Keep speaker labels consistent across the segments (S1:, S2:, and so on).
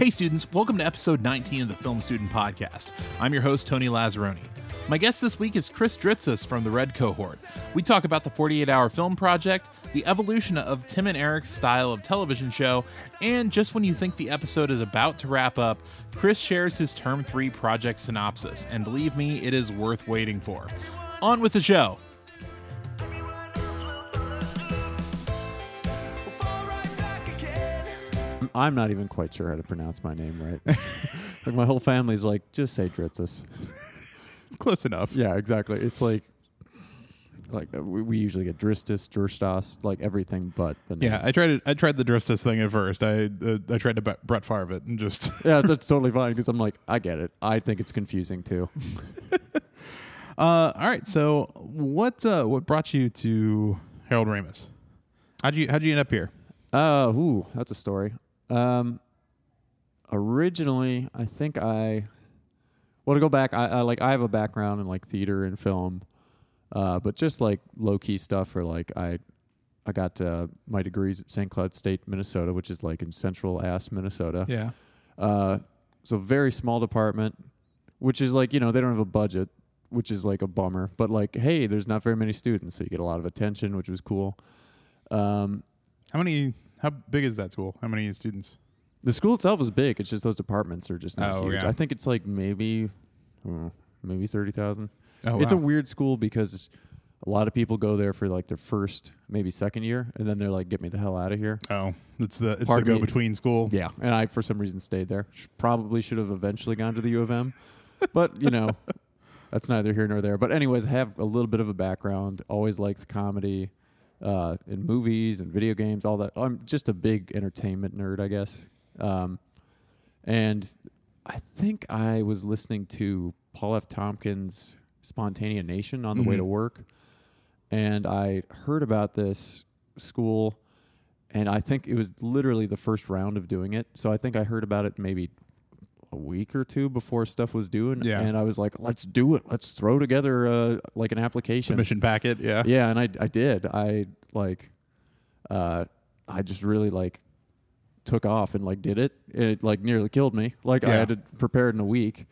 S1: Hey, students, welcome to episode 19 of the Film Student Podcast. I'm your host, Tony Lazzeroni. My guest this week is Chris Dritsas from the Red Cohort. We talk about the 48 hour film project, the evolution of Tim and Eric's style of television show, and just when you think the episode is about to wrap up, Chris shares his Term 3 project synopsis, and believe me, it is worth waiting for. On with the show.
S2: I'm not even quite sure how to pronounce my name right. like my whole family's like, just say Dritsas.
S1: Close enough.
S2: Yeah, exactly. It's like, like uh, we, we usually get Dristis, Dristas, like everything but the name.
S1: Yeah, I tried it. I tried the Dristis thing at first. I uh, I tried to bet Brett Favre it and just
S2: yeah, it's, it's totally fine because I'm like, I get it. I think it's confusing too.
S1: Uh, all right. So what uh, what brought you to Harold Ramis? How'd you how'd you end up here?
S2: Uh, ooh, that's a story. Um, originally, I think I. Well, to go back, I, I like I have a background in like theater and film, uh, but just like low key stuff for like I, I got uh, my degrees at St. Cloud State, Minnesota, which is like in central ass Minnesota.
S1: Yeah.
S2: Uh, so very small department, which is like you know they don't have a budget, which is like a bummer. But like, hey, there's not very many students, so you get a lot of attention, which was cool. Um,
S1: How many? How big is that school? How many students?
S2: The school itself is big. It's just those departments are just not
S1: Oh,
S2: huge.
S1: yeah.
S2: I think it's like maybe, maybe thirty thousand.
S1: Oh,
S2: It's a weird school because a lot of people go there for like their first, maybe second year, and then they're like, "Get me the hell out of here."
S1: oh, it's the it's
S2: Pardon
S1: the go between school.
S2: Yeah, and I for some reason stayed there. Sh- Probably should have eventually gone to the U of M, but you know, that's neither here nor there. But anyways, I have a little bit of a background. Always liked comedy, uh, in movies and video games, all that. I'm just a big entertainment nerd, I guess. Um, and I think I was listening to Paul F. Tompkins' Spontaneanation on the way
S1: Mhm.
S2: to work, and I heard about this school, and I think it was literally the first round of doing it. So I think I heard about it maybe a week or two before stuff was due, and,
S1: Yeah.
S2: and I was like, "Let's do it. Let's throw together uh, like an application."
S1: Submission packet. Yeah.
S2: yeah and i i did i like uh i just really like took off and like did it it like nearly killed me like i had to prepare it in a week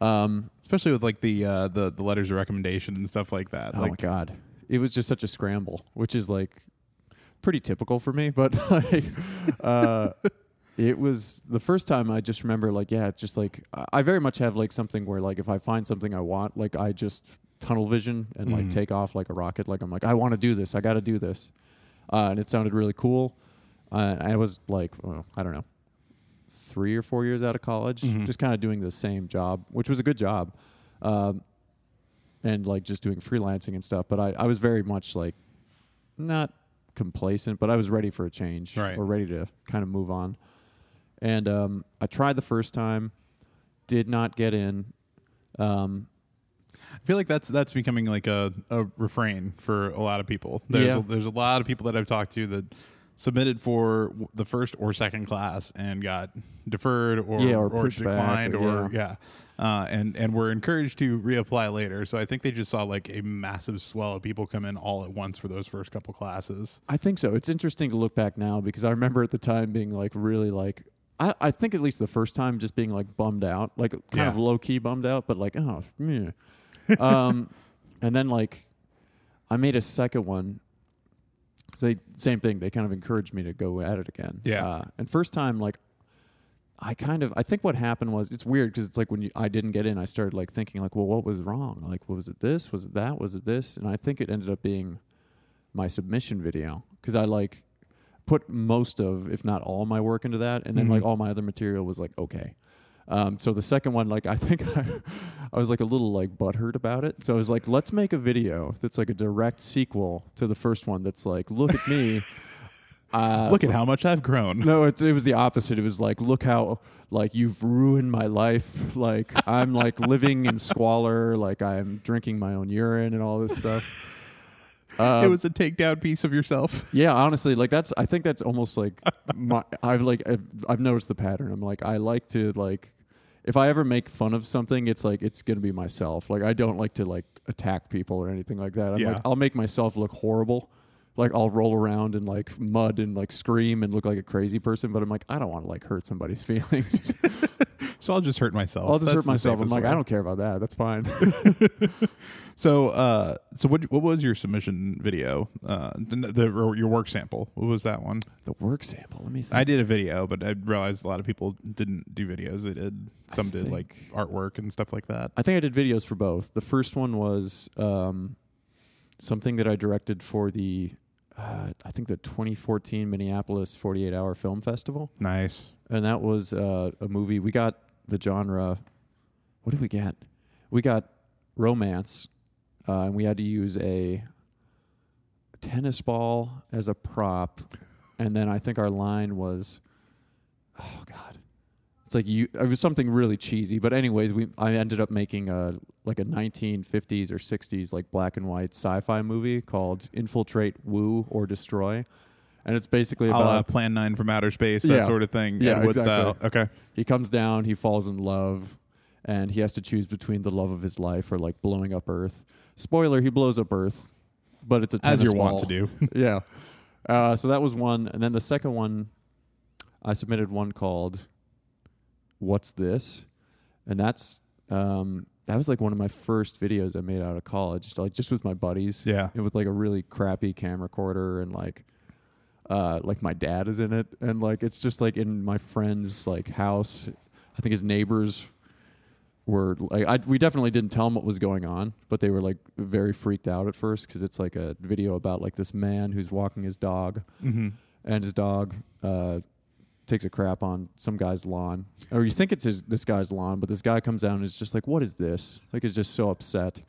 S2: um
S1: Especially with like the uh, the the letters of recommendation and stuff like that.
S2: oh
S1: like
S2: my god it was just such a scramble which is like pretty typical for me but like uh it was the first time i just remember like yeah it's just like I- very much have like something where like if i find something i want like i just tunnel vision and like
S1: Mhm.
S2: take off like a rocket like i'm like i want to do this i got to do this uh, and it sounded really cool uh, i was like oh, i don't know three or four years out of college
S1: Mhm.
S2: just kind of doing the same job which was a good job um, and like just doing freelancing and stuff but I, I was very much like not complacent but i was ready for a change
S1: Right.
S2: or ready to kind of move on and um, i tried the first time did not get in um,
S1: I feel like that's that's becoming like a, a refrain for a lot of people. There's
S2: Yeah.
S1: a, there's a lot of people that I've talked to that submitted for w- the first or second class and got deferred or
S2: Yeah, or back,
S1: declined
S2: or-
S1: or yeah, Uh, and and were encouraged to reapply later. So I think they just saw like a massive swell of people come in all at once for those first couple classes.
S2: I think so. It's interesting to look back now because I remember at the time being like really like I, I think at least the first time just being like bummed out, like kind
S1: Yeah.
S2: of low key bummed out, but like oh meh. um, and then like I made a second one. They same thing. They kind of encouraged me to go at it again.
S1: Yeah.
S2: Uh, and first time like I kind of I think what happened was it's weird because it's like when you, I didn't get in, I started like thinking like, well, what was wrong? Like, was it this? Was it that? Was it this? And I think it ended up being my submission video because I like put most of, if not all, my work into that, and then
S1: Mhm.
S2: like all my other material was like okay. Um, so the second one, like I think I, I was like a little like butthurt about it. So I was like, let's make a video that's like a direct sequel to the first one. That's like, look at me. Uh,
S1: Look at how much I've grown.
S2: no, it, it was the opposite. It was like, look how like you've ruined my life. Like I'm like living in squalor. Like I'm drinking my own urine and all this stuff. Um,
S1: it was a takedown piece of yourself.
S2: yeah, honestly, like that's. I think that's almost like my. I've like I've, I've noticed the pattern. I'm like I like to like. If I ever make fun of something, it's like it's gonna be myself. Like I don't like to like attack people or anything like that. I'm
S1: Yeah.
S2: like I'll make myself look horrible like I'll roll around in like mud and like scream and look like a crazy person, but I'm like I don't want to like hurt somebody's feelings.
S1: So I'll just hurt myself.
S2: I'll just
S1: That's
S2: hurt
S1: the
S2: myself. I'm
S1: safest
S2: like
S1: way.
S2: I don't care about that. That's fine.
S1: So, uh, so what? What was your submission video? Uh, the, the or your work sample. What was that one?
S2: the work sample. Let me think.
S1: I did a video, but I realized a lot of people didn't do videos. They did some did like artwork and stuff like that.
S2: I think I did videos for both. The first one was um, something that I directed for the, uh, I think the 2014 Minneapolis 48 Hour Film Festival,
S1: Nice.
S2: and that was uh, a movie. We got the genre. What did we get? We got romance, uh, and we had to use a tennis ball as a prop, and then I think our line was, oh god, it's like you. It was something really cheesy, but anyways, we I ended up making a like a 1950s or 60s like black and white sci-fi movie called Infiltrate, Woo, or Destroy, and it's basically about
S1: Plan Nine from Outer Space, that
S2: Yeah.
S1: sort of thing.
S2: Yeah,
S1: Ed Wood
S2: exactly.
S1: style. Okay.
S2: he comes down, he falls in love, and he has to choose between the love of his life or like blowing up Earth. Spoiler: he blows up Earth, but it's a
S1: As
S2: tennis
S1: you're wont to do.
S2: yeah. Uh, so that was one, and then the second one, I submitted one called "What's This," and that's um, that was like one of my first videos I made out of college, like just with my buddies.
S1: Yeah.
S2: and with like a really crappy camcorder and like. Uh, like my dad is in it, and like it's just like in my friend's like house. I think his neighbors were like, I, we definitely didn't tell them what was going on, but they were like very freaked out at first because it's like a video about like this man who's walking his dog,
S1: Mm-hmm.
S2: and his dog uh, takes a crap on some guy's lawn, or you think it's his, this guy's lawn, but this guy comes down and is just like, "What is this?" Like, is just so upset.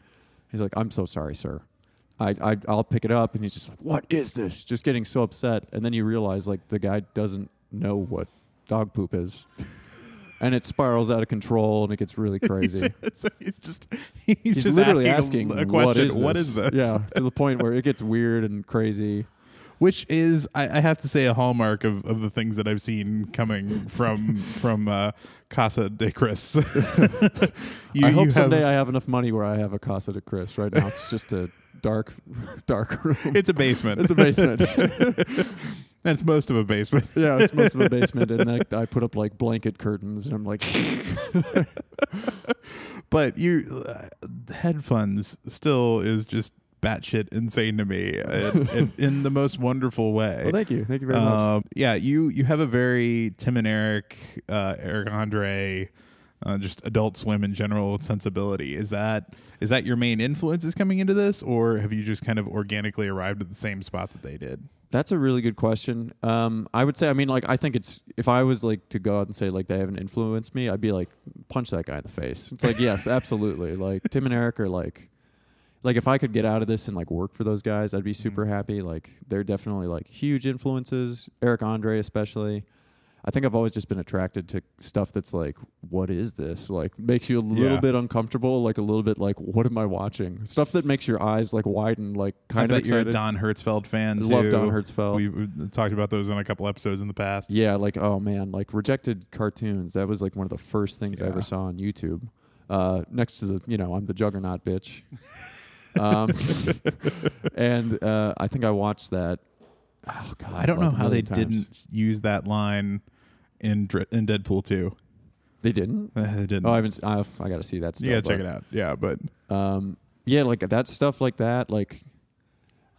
S2: He's like, "I'm so sorry, sir." I, I I'll pick it up, and he's just like, "What is this?" Just getting so upset, and then you realize like the guy doesn't know what dog poop is, and it spirals out of control, and it gets really crazy.
S1: so he's just he's,
S2: He's
S1: just
S2: literally
S1: asking,
S2: asking,
S1: a, question.
S2: "What is this?"
S1: What is this?
S2: Yeah, to the point where it gets weird and crazy.
S1: which is I, I have to say a hallmark of, of the things that I've seen coming from from uh, Casa de Chris. you,
S2: I hope someday
S1: have,
S2: I have enough money where I have a Casa de Chris. Right now, it's just a dark, dark room.
S1: it's a basement.
S2: It's a basement.
S1: That's most of a basement.
S2: yeah, it's most of a basement, and I, I put up like blanket curtains, and I'm like,
S1: But you uh, Headfuns still is just batshit insane to me in, in, in the most wonderful way.
S2: well, thank you, thank you very much.
S1: Um, yeah, you you have a very Tim and Eric, uh, Eric Andre, uh, just Adult Swim in general sensibility. Is that is that your main influences coming into this, or have you just kind of organically arrived at the same spot that they did?
S2: That's a really good question. Um, I would say, I mean, like, I think it's if I was like to go out and say like they haven't influenced me, I'd be like punch that guy in the face. It's like yes, absolutely. Like Tim and Eric are like, like if I could get out of this and like work for those guys, I'd be super happy. Like they're definitely like huge influences. Eric Andre especially. I think I've always just been attracted to stuff that's like, what is this? Like makes you a little
S1: Yeah.
S2: bit uncomfortable, like a little bit like, what am I watching? Stuff that makes your eyes like widen, like kind
S1: I
S2: of
S1: bet you're a. Don Hertzfeldt fan.
S2: I
S1: too.
S2: love Don Hertzfeldt.
S1: We we talked about those in a couple episodes in the past.
S2: Yeah, like oh man, like rejected cartoons. That was like one of the first things I ever saw on YouTube. Uh, next to the, you know, I'm the Juggernaut bitch. um, and uh, I think I watched that. Oh god,
S1: I don't know
S2: like a
S1: how they didn't use that line in Dr- in Deadpool two.
S2: They didn't.
S1: Uh, they didn't.
S2: Oh, I haven't. I've, I got to see that. Stuff,
S1: you gotta check it out. Yeah, but
S2: Um, yeah, like that stuff like that. Like,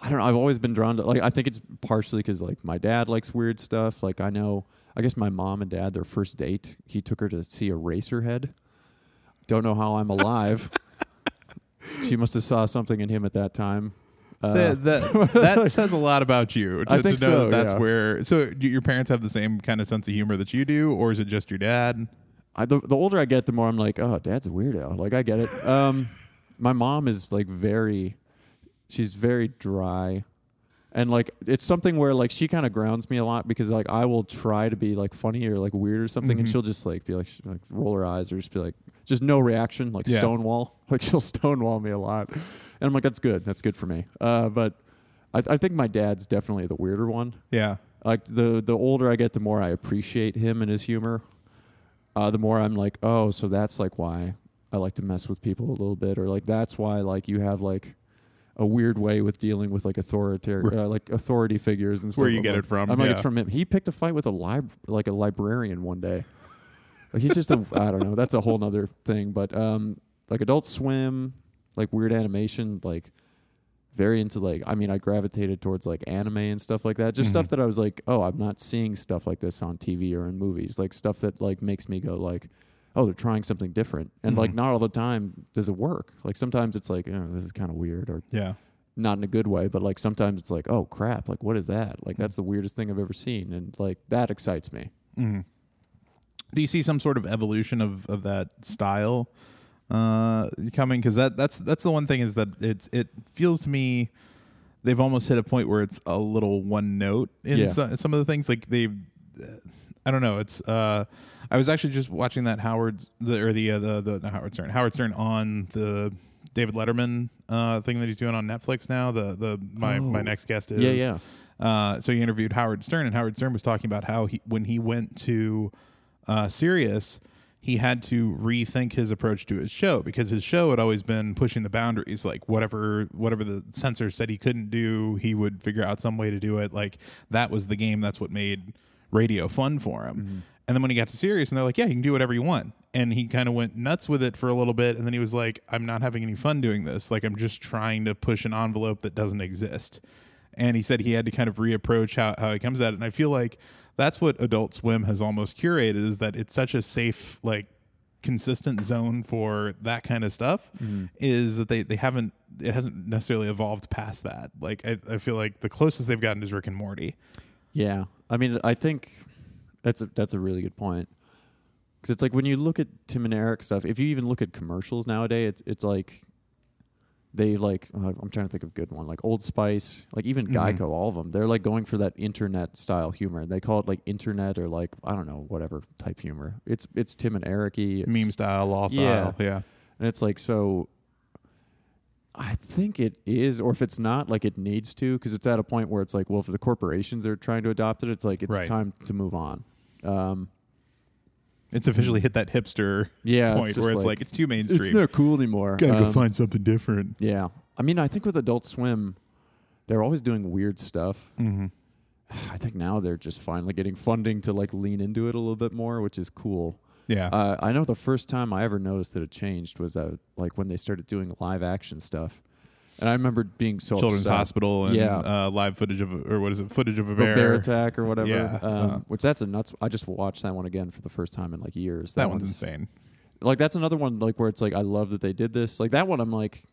S2: I don't know. I've always been drawn to. Like, I think it's partially because like my dad likes weird stuff. Like, I know. I guess my mom and dad, their first date, he took her to see Eraserhead. Don't know how I'm alive. she must have saw something in him at that time. Uh,
S1: that that, that says a lot about you. To,
S2: I think
S1: to know
S2: so,
S1: that that's
S2: yeah.
S1: where. So, do your parents have the same kind of sense of humor that you do, or is it just your dad?
S2: I, the, the older I get, the more I'm like, oh, dad's a weirdo. Like, I get it. Um, my mom is like very, she's very dry. And like, it's something where like she kind of grounds me a lot because like I will try to be like funny or like weird or something, and
S1: Mhm.
S2: she'll just like be like, like roll her eyes or just be like, just no reaction, like
S1: Yeah.
S2: stonewall. Like she'll stonewall me a lot, and I'm like, that's good, that's good for me. Uh, but I, I think my dad's definitely the weirder one
S1: Yeah,
S2: like the the older I get, the more I appreciate him and his humor. Uh, the more I'm like, oh, so that's like why I like to mess with people a little bit, or like that's why like you have like a weird way with dealing with like authoritarian, uh, like authority figures and stuff.
S1: Where you
S2: I'm
S1: get
S2: like-
S1: it from,
S2: I'm like, it's from him. He picked a fight with a lib- like a librarian one day. Like he's just a, I don't know. That's a whole other thing. But um, like Adult Swim, like weird animation, like very into like. I mean, I gravitated towards like anime and stuff like that. Just
S1: Mhm.
S2: stuff that I was like, oh, I'm not seeing stuff like this on TV or in movies. Like stuff that like makes me go like, oh, they're trying something different. And like
S1: Mhm.
S2: not all the time does it work. Like sometimes it's like, oh, this is kind of weird or
S1: Yeah.
S2: not in a good way, but like sometimes it's like, oh crap, like what is that? Like that's the weirdest thing I've ever seen, and like that excites me.
S1: hmm Do you see some sort of evolution of, of that style uh, coming? Because that that's that's the one thing is that it's it feels to me they've almost hit a point where it's a little one note in
S2: Yeah.
S1: some, some of the things. Like they, I don't know. It's uh, I was actually just watching that Howard's the or the uh, the the Howard Stern Howard Stern on the David Letterman uh, thing that he's doing on Netflix now. The the my my
S2: Oh.
S1: next guest is
S2: Yeah, yeah.
S1: uh, so he interviewed Howard Stern, and Howard Stern was talking about how he, when he went to uh, Sirius, he had to rethink his approach to his show because his show had always been pushing the boundaries. Like whatever whatever the censor said he couldn't do, he would figure out some way to do it. Like that was the game. That's what made radio fun for him. Mm-hmm. And then when he got to Sirius, and they're like, "Yeah, you can do whatever you want," and he kind of went nuts with it for a little bit, and then he was like, "I'm not having any fun doing this. Like I'm just trying to push an envelope that doesn't exist." and he said he had to kind of reapproach how, how he comes at it and i feel like that's what adult swim has almost curated is that it's such a safe like consistent zone for that kind of stuff mm-hmm. is that they, they haven't it hasn't necessarily evolved past that. Like I, I feel like the closest they've gotten is rick and morty.
S2: Yeah, I mean, I think that's a that's a really good point. Because it's like when you look at Tim and Eric stuff. If you even look at commercials nowadays, it's it's like they like uh, I'm trying to think of a good one like Old Spice, like even
S1: Mhm.
S2: Geico, all of them. They're like going for that internet style humor. They call it like internet or like I don't know whatever type humor. It's it's Tim and Eric-y. It's,
S1: meme style law
S2: Yeah.
S1: style yeah
S2: And it's like so. I think it is, or if it's not, like it needs to, because it's at a point where it's like, well, if the corporations are trying to adopt it, it's like it's
S1: Right.
S2: time to move on. Um,
S1: it's officially hit that hipster
S2: yeah,
S1: point
S2: just
S1: where it's like, it's too mainstream.
S2: it's
S1: mainstream
S2: not cool anymore.
S1: gotta go
S2: Um,
S1: find something different
S2: Yeah, I mean, I think with Adult Swim, they're always doing weird stuff.
S1: mm-hmm.
S2: I think now they're just finally getting funding to like lean into it a little bit more, which is cool.
S1: yeah
S2: Uh, I know the first time I ever noticed that it changed was uh, like when they started doing live action stuff, and I remember being so
S1: children's
S2: upset.
S1: hospital and
S2: Yeah.
S1: uh, live footage of or what is it footage of a bear,
S2: bear attack or whatever.
S1: Yeah,
S2: um,
S1: uh,
S2: which that's a nuts. I just watched that one again for the first time in like years.
S1: that one's insane
S2: like that's another one like where it's like I love that they did this. Like that one, I'm like,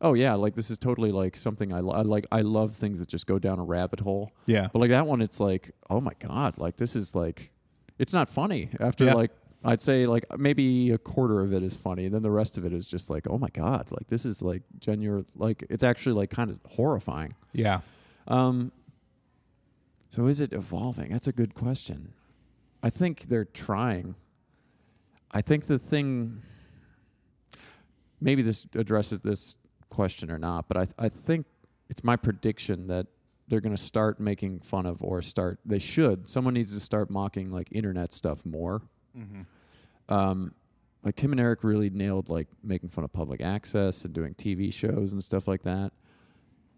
S2: oh yeah, like this is totally like something I, lo- I like. I love things that just go down a rabbit hole.
S1: yeah
S2: But like that one, it's like, oh my god, like this is like, it's not funny. After
S1: Yeah.
S2: like, I'd say like maybe a quarter of it is funny, and then the rest of it is just like, oh my god, like this is like genuine. Like it's actually like kind of horrifying.
S1: yeah
S2: Um. So is it evolving? That's a good question. I think they're trying. I think the thing. Maybe this addresses this question or not, but I I think it's my prediction that they're going to start making fun of or start. They should. Someone needs to start mocking like internet stuff more. Um, like Tim and Eric really nailed like making fun of public access and doing TV shows and stuff like that.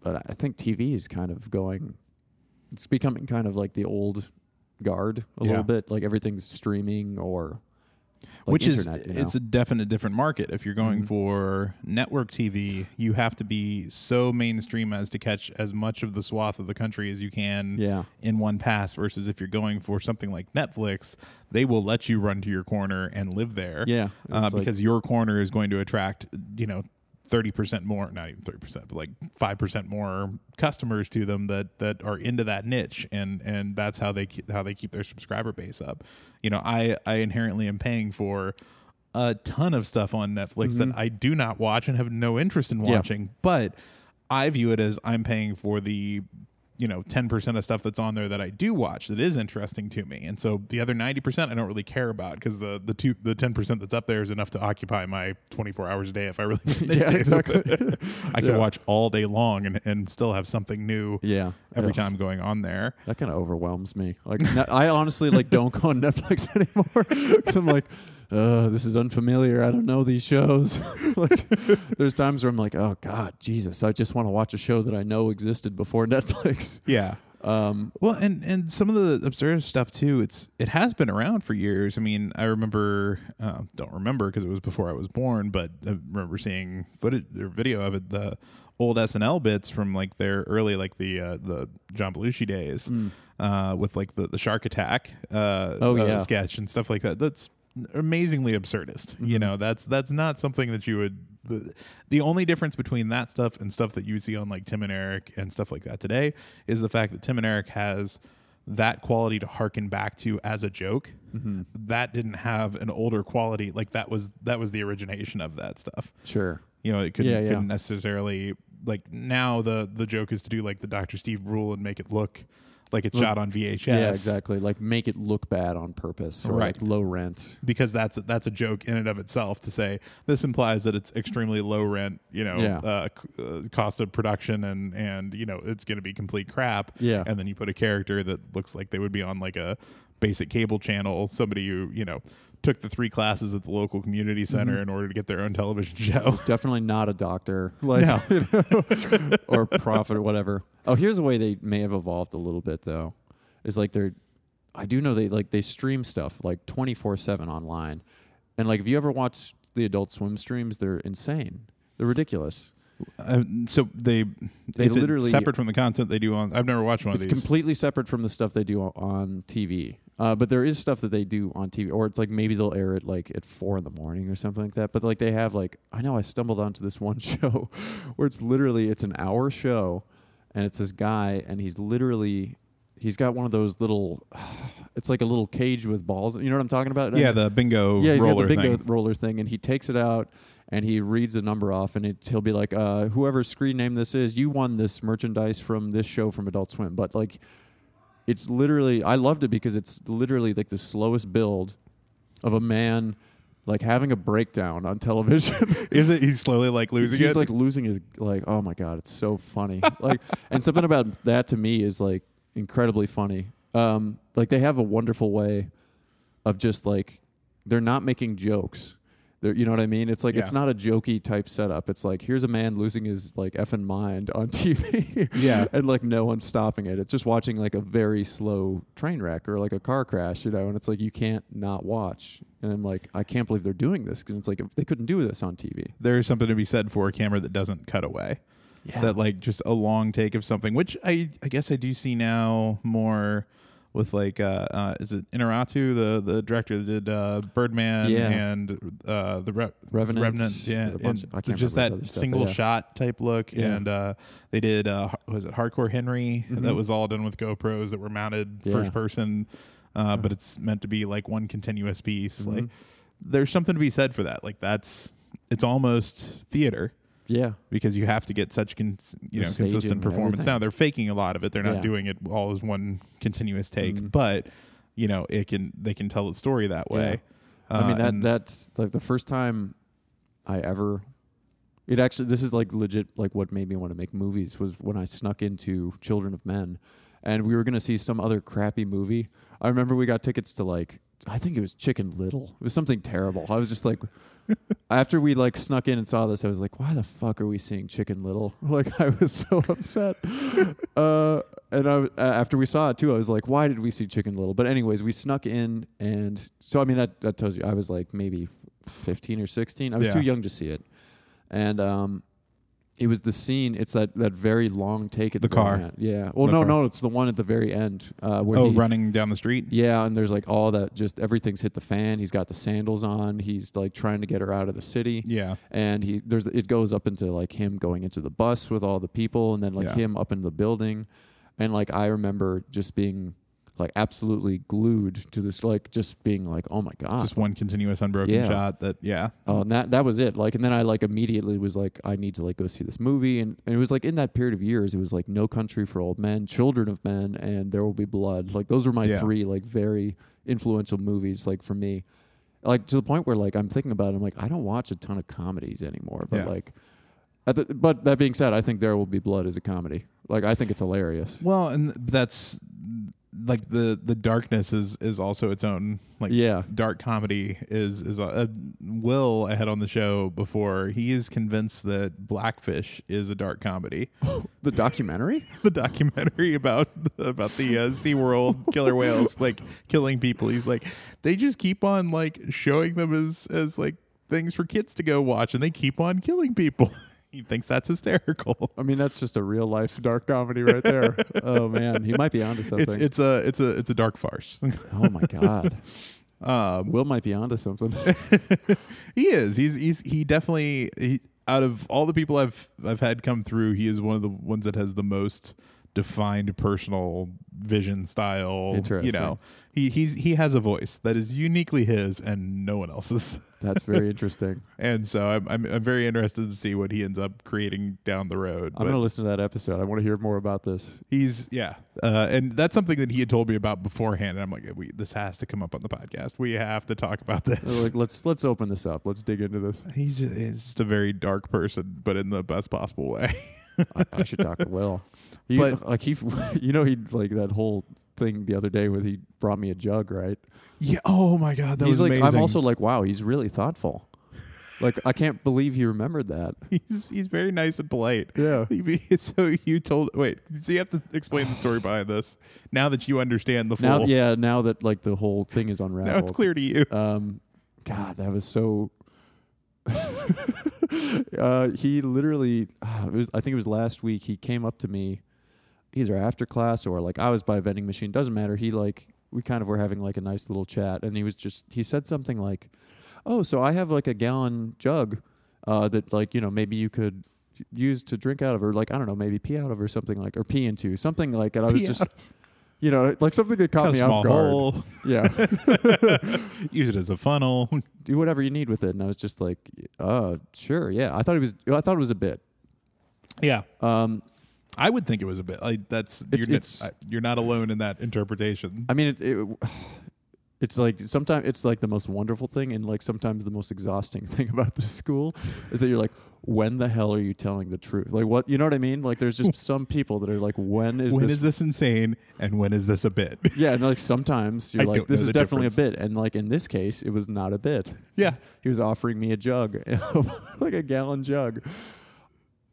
S2: But I think TV is kind of going. It's becoming kind of like the old guard a
S1: Yeah.
S2: little bit. Like everything's streaming or like
S1: which
S2: internet,
S1: is
S2: you know?
S1: it's a definite different market if you're going
S2: Mhm.
S1: for network tv you have to be so mainstream as to catch as much of the swath of the country as you can
S2: yeah.
S1: in one pass versus if you're going for something like netflix they will let you run to your corner and live there
S2: Yeah,
S1: uh,
S2: it's like-
S1: because your corner is going to attract you know 30% more not even 30% but like 5% more customers to them that that are into that niche and and that's how they keep, how they keep their subscriber base up you know i i inherently am paying for a ton of stuff on netflix that i do not watch and have no interest in
S2: Mm-hmm. Yeah.
S1: watching but i view it as i'm paying for the you know 10% of stuff that's on there that I do watch that is interesting to me. And so the other 90% I don't really care about because the the two the 10% that's up there is enough to occupy my 24 hours a day if I really
S2: Yeah,
S1: to.
S2: exactly.
S1: I can
S2: Yeah.
S1: watch all day long and, and still have something new
S2: Yeah.
S1: every
S2: Ugh.
S1: time going on there.
S2: That kind of overwhelms me. Like, I honestly like don't go on Netflix anymore cuz I'm like, uh, this is unfamiliar. I don't know these shows. like, there's times where I'm like, oh God, Jesus, I just want to watch a show that I know existed before Netflix.
S1: Yeah.
S2: Um,
S1: Well, and and some of the absurd stuff too. It's it has been around for years. I mean, I remember, uh, don't remember because it was before I was born, but I remember seeing footage or video of it. The old SNL bits from like their early, like the uh, the John Belushi days, uh, with like the the shark attack, uh,
S2: Oh,
S1: uh,
S2: yeah.
S1: sketch and stuff like that. That's amazingly absurdist. You mm-hmm. know, that's that's not something that you would. The, the only difference between that stuff and stuff that you see on like Tim and Eric and stuff like that today is the fact that Tim and Eric has that quality to harken back to as a joke. Mm-hmm. That didn't have an older quality. Like that was that was the origination of that stuff.
S2: sure.
S1: You know, it couldn't,
S2: Yeah, yeah.
S1: couldn't necessarily like now the the joke is to do like the Dr. Steve Brule and make it look like it's shot on VHS.
S2: Yeah, exactly. Like make it look bad on purpose or
S1: Right.
S2: like low rent.
S1: because that's that's a joke in and of itself to say this implies that it's extremely low rent, you know,
S2: Yeah.
S1: uh, c- uh, cost of production and and you know it's going to be complete crap.
S2: Yeah.
S1: and then you put a character that looks like they would be on like a basic cable channel, somebody who you know took the three classes at the local community center
S2: Mm-hmm.
S1: in order to get their own television show.
S2: Definitely not a doctor. Like
S1: No.
S2: you know, or prophet or whatever. Oh, here's a way they may have evolved a little bit though. Is like they're I do know they like they stream stuff like 24/7 online. And like if you ever watch the adult swim streams, they're insane. They're ridiculous.
S1: Uh, so they
S2: They
S1: it's
S2: literally-
S1: separate from the content they do on. I've never watched one
S2: it's
S1: of these.
S2: completely separate from the stuff they do on TV. Uh, but there is stuff that they do on TV, or it's like maybe they'll air it like at four in the morning or something like that. But like they have like I know I stumbled onto this one show where it's literally it's an hour show, and it's this guy and he's literally he's got one of those little it's like a little cage with balls. You know what I'm talking about?
S1: yeah, the bingo
S2: yeah, he's
S1: roller
S2: got the bingo
S1: thing.
S2: roller thing, and he takes it out and he reads a number off, and it, he'll be like, uh, "Whoever screen name this is, you won this merchandise from this show from Adult Swim." But like, it's literally, I loved it because it's literally like the slowest build of a man like having a breakdown on television.
S1: Is it? He's slowly like losing
S2: He's
S1: it.
S2: like losing his like. Oh my god, it's so funny. like, and something about that to me is like incredibly funny. Um, like they have a wonderful way of just like they're not making jokes. You know what I mean? It's like it's not a jokey type setup. It's like here's a man losing his like effing mind on TV.
S1: Yeah.
S2: and like no one's stopping it. It's just watching like a very slow train wreck or like a car crash, you know. And it's like you can't not watch. And I'm like, I can't believe they're doing this because it's like they couldn't do this on TV.
S1: There's something to be said for a camera that doesn't cut away.
S2: Yeah.
S1: That like just a long take of something, which I I guess I do see now more with like uh, uh is it Iñárritu the the director that did uh Birdman
S2: Yeah.
S1: and uh the Re-
S2: Revenant,
S1: Revenant yeah and
S2: can't
S1: just that
S2: stuff,
S1: single
S2: yeah.
S1: shot type look
S2: Yeah.
S1: and uh they did uh was it Hardcore Henry that
S2: Mhm.
S1: was all done with GoPros that were mounted first person uh but it's meant to be like one continuous piece like
S2: Mhm.
S1: there's something to be said for that like that's it's almost theater
S2: Yeah.
S1: because you have to get such con- you
S2: The
S1: know consistent performance.
S2: everything.
S1: Now they're faking a lot of it; they're not
S2: Yeah.
S1: doing it all as one continuous take.
S2: Mhm.
S1: But you know, it can they can tell the story that way.
S2: I mean
S1: Uh,
S2: that that's like the first time I ever it actually this is like legit like what made me want to make movies was when I snuck into Children of Men and we were going to see some other crappy movie. I remember we got tickets to like I think it was Chicken Little. It was something terrible. I was just like after we like snuck in and saw this I was like why the fuck are we seeing Chicken Little? Like I was so upset. uh and I, uh, after we saw it too, I was like, "Why did we see Chicken Little?" But anyways, we snuck in, and so I mean that that tells you I was like maybe fifteen or sixteen. I was
S1: Yeah.
S2: too young to see it, and um, it was the scene. It's that that very long take at
S1: The
S2: the,
S1: car.
S2: end. Yeah. Well,
S1: The
S2: no,
S1: car.
S2: no, it's the one at the very end uh, where
S1: oh,
S2: he,
S1: running down the street.
S2: yeah, and there's like all that, just everything's hit the fan. He's got the sandals on. He's like trying to get her out of the city
S1: Yeah,
S2: and he there's it goes up into like him going into the bus with all the people and then like
S1: Yeah.
S2: him up in the building and like i remember just being like absolutely glued to this like just being like oh my god
S1: just one continuous unbroken
S2: Yeah.
S1: shot. That yeah,
S2: oh and that that was it like and then i like immediately was like i need to like go see this movie and, and it was like in that period of years it was like no country for old men children of men and there will be blood like those were my
S1: Yeah.
S2: three like very influential movies like for me like to the point where like i'm thinking about it i'm like i don't watch a ton of comedies anymore but
S1: Yeah.
S2: like at the, but that being said i think there will be blood as a comedy like i think it's hilarious
S1: Well, and that's like the the darkness is is also its own like
S2: Yeah.
S1: dark comedy is is uh, Will I had on the show before he is convinced that Blackfish is a dark comedy.
S2: The documentary?
S1: the documentary about about the uh, SeaWorld killer whales like killing people. He's like they just keep on like showing them as as like things for kids to go watch and they keep on killing people. he thinks that's hysterical.
S2: I mean, that's just a real life dark comedy right there. oh man, he might be onto something.
S1: It's it's a it's a it's a dark farce.
S2: oh my god,
S1: um,
S2: Will might be onto something.
S1: he is. He's he's he definitely he, out of all the people I've I've had come through, he is one of the ones that has the most defined personal vision style. You know, he he's he has a voice that is uniquely his and no one else's.
S2: That's very interesting.
S1: And so I'm I'm, I'm very interested to see what he ends up creating down the road.
S2: I'm
S1: But
S2: gonna listen to that episode. I want to hear more about this.
S1: he's yeah, uh, and that's something that he had told me about beforehand. And I'm like, we, this has to come up on the podcast. We have to talk about this.
S2: Like, let's let's open this up. Let's dig into this.
S1: He's just, he's just a very dark person, but in the best possible way.
S2: I, I should talk to Will. He,
S1: But-
S2: like he, you know, he like that whole thing the other day where he brought me a jug, right?
S1: Yeah. Oh my god, that
S2: he's
S1: was
S2: like,
S1: amazing.
S2: I'm also like, wow, he's really thoughtful. Like, I can't believe he remembered that.
S1: he's he's very nice and polite.
S2: Yeah.
S1: So you told wait, so you have to explain the story behind this. Now that you understand the full,
S2: Now, yeah, now that like the whole thing is unraveled.
S1: now it's clear to you.
S2: Um, God, that was so. uh, he literally, it was, I think it was last week. He came up to me, either after class or like I was by a vending machine. Doesn't matter. He like we kind of were having like a nice little chat, and he was just he said something like, "Oh, so I have like a gallon jug uh, that like you know maybe you could." use to drink out of or like I don't know maybe pee out of or something like or pee into something like and I was
S1: Pee
S2: just you know like something that caught me off guard
S1: hole.
S2: yeah
S1: Use it as a funnel.
S2: do whatever you need with it. And I was just like, uh, sure, yeah. I thought it was, I thought it was a bit.
S1: yeah.
S2: Um,
S1: I would think it was a bit like that's
S2: It's-
S1: you're,
S2: it's-
S1: not, you're not alone in that interpretation.
S2: I mean, it, it, it's like sometimes it's like the most wonderful thing, and like sometimes the most exhausting thing about this school is that you're like, when the hell are you telling the truth? Like, what you know what I mean? Like, there's just some people that are like, when is
S1: when
S2: this?
S1: is this insane and when is this a bit?
S2: yeah, and like sometimes you're
S1: I
S2: like,
S1: don't
S2: this
S1: know
S2: is
S1: the
S2: definitely a bit, and like in this case, it was not a bit.
S1: yeah.
S2: He was offering me a jug, like a gallon jug.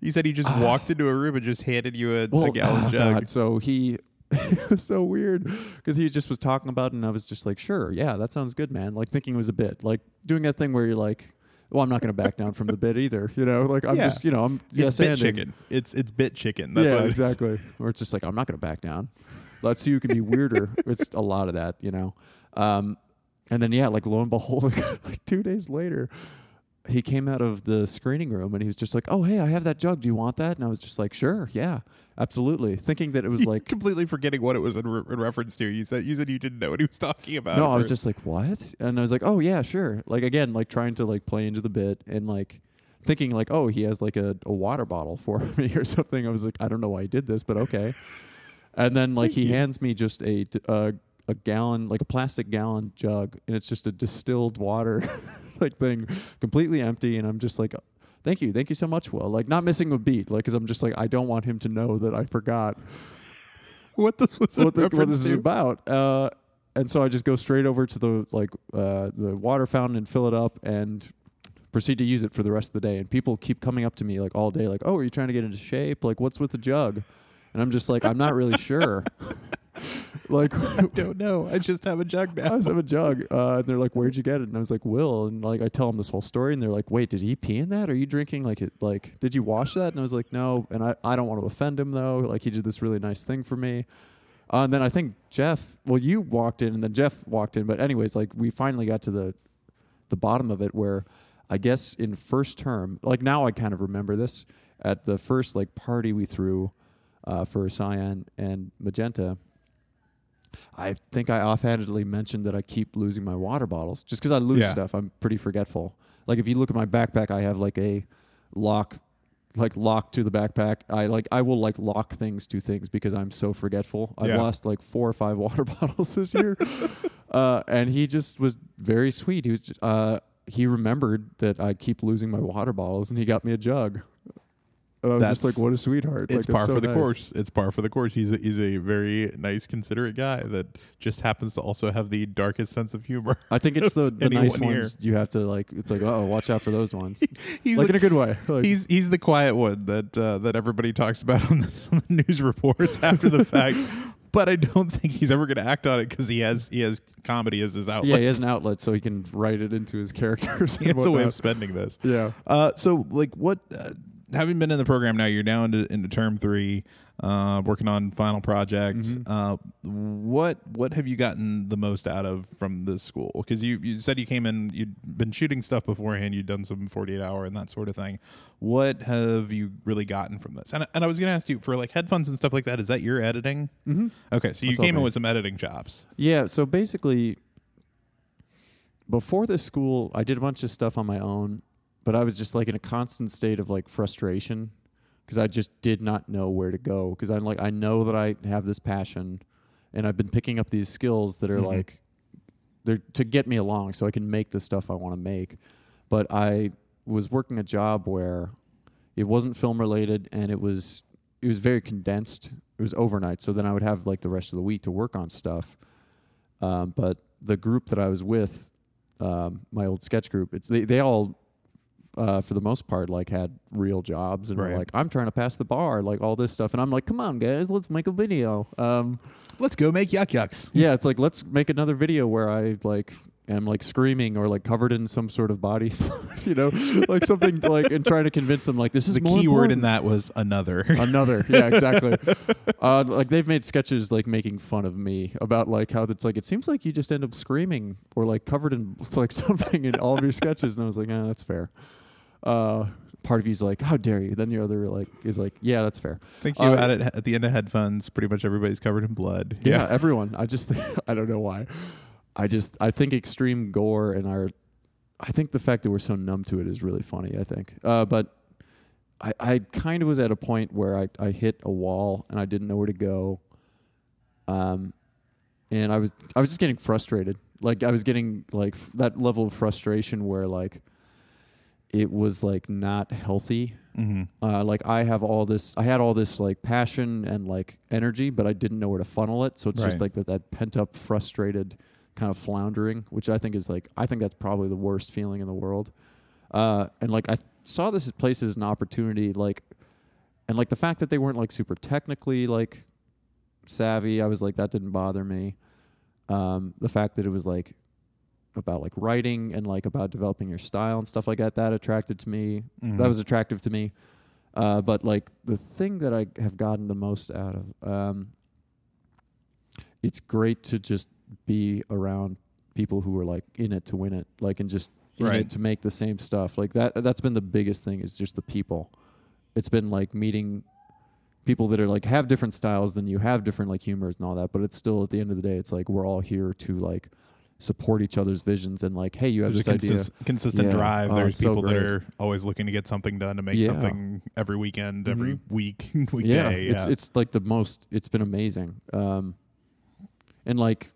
S1: He said he just walked into a room and just handed you a, a gallon
S2: oh,
S1: jug.
S2: God, so he it was so weird because he just was talking about it and I was just like, sure, yeah, that sounds good, man. Like thinking it was a bit, like doing that thing where you're like, well, I'm not going to back down from the bit either, you know. Like I'm
S1: Yeah.
S2: just, you know, I'm
S1: It's
S2: yes
S1: bit chicken. It's it's bit chicken. That's
S2: yeah,
S1: what it is.
S2: exactly. Or it's just like I'm not going to back down. Let's see who can be weirder. it's a lot of that, you know. Um, and then yeah, like lo and behold, like two days later, he came out of the screening room and he was just like, "Oh, hey, I have that jug. Do you want that?" And I was just like, "Sure, yeah, absolutely." Thinking that it was like,
S1: completely forgetting what it was in, re- in reference to. You said you said you didn't know what he was talking about.
S2: no, I was just like, "What?" And I was like, "Oh yeah, sure." Like again, like trying to like play into the bit and like thinking like, "Oh, he has like a, a water bottle for me or something." I was like, "I don't know why he did this, but okay." And then like
S1: Thank
S2: he
S1: you.
S2: hands me just a a gallon, like a plastic gallon jug, and it's just a distilled water like thing, completely empty. And I'm just like, "Thank you, thank you so much, Will." Like not missing a beat, like because I'm just like, I don't want him to know that I forgot
S1: what this was
S2: what, the, what this is about. Uh, and so I just go straight over to the like uh, the water fountain and fill it up and proceed to use it for the rest of the day. And people keep coming up to me like all day, like, "Oh, are you trying to get into shape? Like, what's with the jug?" And I'm just like, I'm not really sure. like, I
S1: Don't know. I just have a jug now.
S2: I just have a jug. Uh, and they're like, "Where'd you get it?" And I was like, "Will." And like, I tell them this whole story, and they're like, "Wait, did he pee in that? Are you drinking like it? Like, did you wash that?" And I was like, "No." And I, I don't want to offend him though. Like, he did this really nice thing for me. Uh, and then I think Jeff. Well, you walked in, and then Jeff walked in. But anyways, like, we finally got to the the bottom of it, where I guess in first term, like now I kind of remember this at the first like party we threw uh, for Cyan and Magenta. I think I offhandedly mentioned that I keep losing my water bottles just because I lose
S1: Yeah.
S2: stuff. I'm pretty forgetful. Like if you look at my backpack, I have like a lock, like lock to the backpack. I like I will like lock things to things because I'm so forgetful. I've
S1: Yeah.
S2: lost like four or five water bottles this year, uh, and he just was very sweet. He was just, uh, he remembered that I keep losing my water bottles, and he got me a jug. And I was just
S1: That's-
S2: like, what a sweetheart.
S1: it's
S2: like,
S1: par
S2: so
S1: for the
S2: nice.
S1: course. It's par for the course. He's a, he's a very nice, considerate guy that just happens to also have the darkest sense of humor.
S2: I think it's the, the nice
S1: here.
S2: ones you have to like. It's like, oh, watch out for those ones.
S1: He's
S2: like
S1: the-
S2: in a good way. Like,
S1: He's he's the quiet one that uh, that everybody talks about on the, on the news reports after the fact. But I don't think he's ever going to act on it because he has he has comedy as his outlet.
S2: yeah, he has an outlet so he can write it into his characters.
S1: Has a way of spending this.
S2: Yeah.
S1: Uh, so like what? Uh, having been in the program now, you're down to, into term three, uh, working on final projects.
S2: Mm-hmm.
S1: Uh, what what have you gotten the most out of from this school? Because you you said you came in, you'd been shooting stuff beforehand, you'd done some 48 hour and that sort of thing. What have you really gotten from this? And and I was going to ask you for like Headfuns and stuff like that. Is that your editing? Mm-hmm. Okay, so you
S2: That's
S1: came in with some editing chops.
S2: Yeah, so basically, before this school, I did a bunch of stuff on my own, but I was just like in a constant state of like frustration because I just did not know where to go. Because I'm like, I know that I have this passion, and I've been picking up these skills that are
S1: Mhm.
S2: like, they're to get me along so I can make the stuff I want to make. But I was working a job where it wasn't film related and it was it was very condensed. It was overnight, so then I would have like the rest of the week to work on stuff. Um, but the group that I was with, um, my old sketch group, it's they they all, uh, for the most part, like had real jobs and
S1: Right.
S2: were like, I'm trying to pass the bar, like all this stuff, and I'm like, come on, guys, let's make a video. Um,
S1: Let's go make yuck yucks.
S2: yeah, it's like let's make another video where I like am like screaming or like covered in some sort of body, you know, like something like and trying to convince them like this is
S1: The key word in that was another.
S2: Another, yeah, exactly. uh, like they've made sketches like making fun of me about like how it's like it seems like you just end up screaming or like covered in like something in all of your sketches, and I was like, ah, that's fair. Uh, part of you's like, how dare you? Then your other like is like, yeah, that's fair.
S1: Thank you.
S2: Uh,
S1: at it at the end of Headfuns, pretty much everybody's covered in blood.
S2: Yeah, everyone. I just I don't know why. I just I think extreme gore and our I think the fact that we're so numb to it is really funny, I think. Uh, but I I kind of was at a point where I I hit a wall and I didn't know where to go. Um and I was I was just getting frustrated. Like I was getting like f- that level of frustration where like it was like not healthy
S1: Mm-hmm.
S2: uh, like I have all this, I had all this like passion and like energy, but I didn't know where to funnel it. So it's just like that, that pent up, frustrated kind of floundering, which I think is like, I think that's probably the worst feeling in the world. Uh, and like I th- saw this place as an opportunity, like, and like the fact that they weren't like super technically like savvy, I was like, that didn't bother me. Um, the fact that it was like about like writing and like about developing your style and stuff like that, that attracted to me
S1: Mm-hmm.
S2: that was attractive to me. Uh, but like the thing that I have gotten the most out of, um, it's great to just be around people who are like in it to win it, like and just in
S1: Right.
S2: it to make the same stuff. Like that. That's been the biggest thing is just the people. It's been like meeting people that are like have different styles than you, have different like humors and all that. But it's still at the end of the day, it's like we're all here to like support each other's visions and like, hey, you have
S1: There's
S2: this
S1: a
S2: idea.
S1: consist- consistent
S2: Yeah.
S1: drive.
S2: Oh,
S1: There's
S2: it's so
S1: people that are always looking to get something done to make
S2: Yeah.
S1: something every weekend, every
S2: Mhm.
S1: week,
S2: yeah,
S1: weekday.
S2: it's it's like the most. It's been amazing. Um, and like,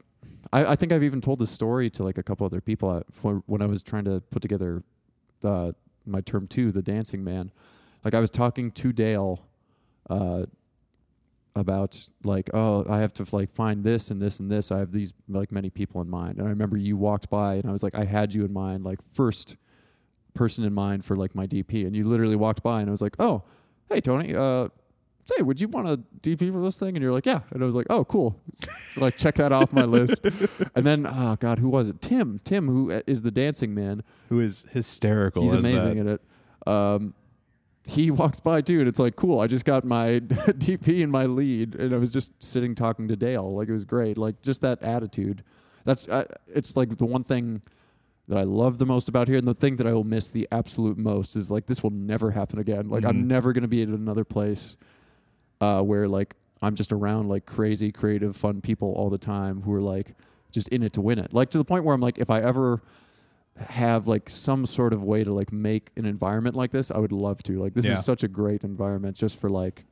S2: I, I think I've even told this story to like a couple other people when I was trying to put together uh, my term two, the Dancing Man. Like I was talking to Dale uh, about like, oh, I have to like find this and this and this. I have these like many people in mind. And I remember you walked by and I was like, I had you in mind, like first person in mind for like my DP. And you literally walked by and I was like, oh, hey Tony, uh, say, would you want a DP for this thing? And you're like, yeah. And I was like, oh, cool. like check that off my list. And then, oh God, who was it? Tim. Tim, who uh, the dancing man.
S1: who is hysterical.
S2: He's amazing
S1: that.
S2: at it. Um, he walks by too, and it's like, cool. I just got my DP and my lead, and I was just sitting talking to Dale. Like it was great. Like just that attitude. That's uh, it's like the one thing that I love the most about here, and the thing that I will miss the absolute most is like this will never happen again. Like
S1: Mhm.
S2: I'm never gonna be at another place uh, where like I'm just around like crazy, creative, fun people all the time who are like just in it to win it. Like to the point where I'm like, if I ever have like some sort of way to like make an environment like this, I would love to. Like this
S1: Yeah.
S2: is such a great environment just for like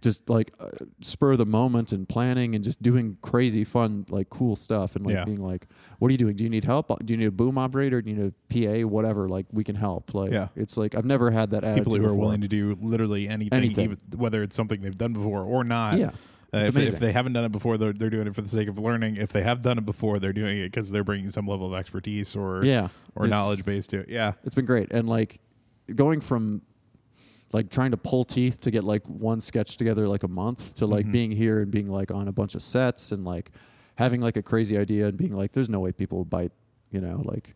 S2: just like uh, spur the moment and planning and just doing crazy fun like cool stuff and like
S1: Yeah.
S2: being like what are you doing do you need help do you need a boom operator do you need a pa whatever like we can help like
S1: Yeah.
S2: it's like i've never had that attitude
S1: People who are
S2: before.
S1: willing to do literally anything,
S2: Anything.
S1: Even, whether it's something they've done before or not.
S2: yeah
S1: Uh, if, they, if they haven't done it before, they're, they're doing it for the sake of learning. If they have done it before, they're doing it because they're bringing some level of expertise or
S2: yeah.
S1: or knowledge base to it. Yeah,
S2: it's been great. And like going from like trying to pull teeth to get like one sketch together like a month to like
S1: Mhm.
S2: being here and being like on a bunch of sets and like having like a crazy idea and being like there's no way people will bite you know like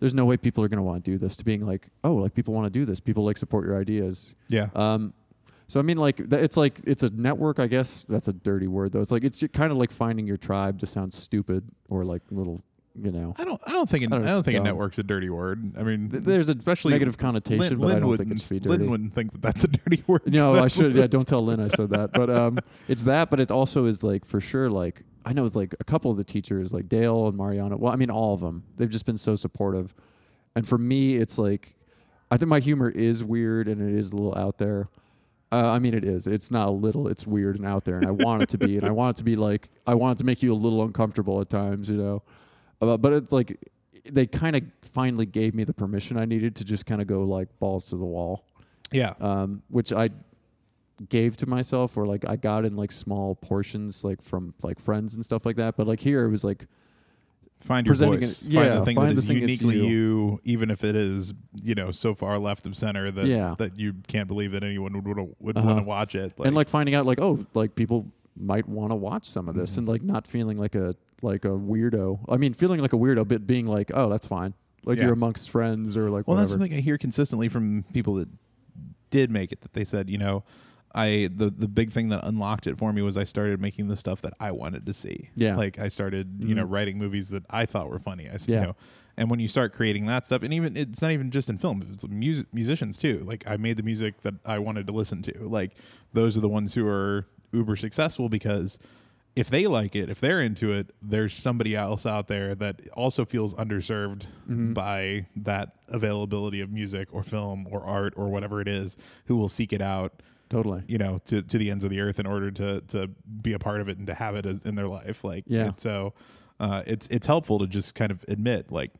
S2: there's no way people are going to want to do this to being like oh like people want to do this. People like support your ideas.
S1: Yeah,
S2: um so i mean like it's like it's a network i guess that's a dirty word though it's like it's kind of like finding your tribe to sound stupid or like little you know
S1: I don't. I don't think. An,
S2: I
S1: I
S2: don't
S1: don't,
S2: know, it's
S1: think a network's a dirty word. I mean,
S2: Th- there's a
S1: especially
S2: negative connotation
S1: Lynn,
S2: but i don't think it should be dirty
S1: Lynn wouldn't think that that's a dirty word.
S2: No, I should. Yeah, don't tell Lynn I said that. But um, it's that. But it also is like for sure. Like I know, it's like a couple of the teachers, like Dale and Mariana. Well, I mean, all of them. They've just been so supportive. And for me, it's like I think my humor is weird and it is a little out there. Uh, I mean, it is. It's not a little. It's weird and out there, and I want it to be. And I want it to be like I want it to make you a little uncomfortable at times, you know. Uh, but it's like they kind of finally gave me the permission I needed to just kind of go like balls to the wall
S1: Yeah,
S2: um, which I gave to myself or like I got in like small portions like from like friends and stuff like that. But like here it was like
S1: find your voice.
S2: it-
S1: find
S2: yeah,
S1: the thing
S2: find
S1: that is
S2: thing
S1: uniquely
S2: you.
S1: you. even if it is you know so far left of center that
S2: Yeah.
S1: that you can't believe that anyone would would, would
S2: Uh-huh.
S1: want to watch it.
S2: and like finding out like oh like people might want to watch some of this
S1: Mhm.
S2: and like not feeling like a like a weirdo. I mean feeling like a weirdo but being like oh that's fine. Like
S1: Yeah.
S2: you're amongst friends or like
S1: Well, that's something I hear consistently from people that did make it. That they said, you know, I the the big thing that unlocked it for me was I started making the stuff that I wanted to see.
S2: Yeah.
S1: like I started, you know,
S2: Mhm.
S1: writing movies that I thought were funny. I,
S2: Yeah.
S1: you know, and when you start creating that stuff, and even it's not even just in film, it's music musicians too. Like I made the music that I wanted to listen to. Like those are the ones who are uber successful because if they like it, if they're into it, there's somebody else out there that also feels underserved
S2: Mhm.
S1: by that availability of music or film or art or whatever it is who will seek it out,
S2: totally.
S1: you know, to, to the ends of the earth in order to to be a part of it and to have it as, in their life. Like,
S2: Yeah.
S1: so uh, it's it's helpful to just kind of admit like.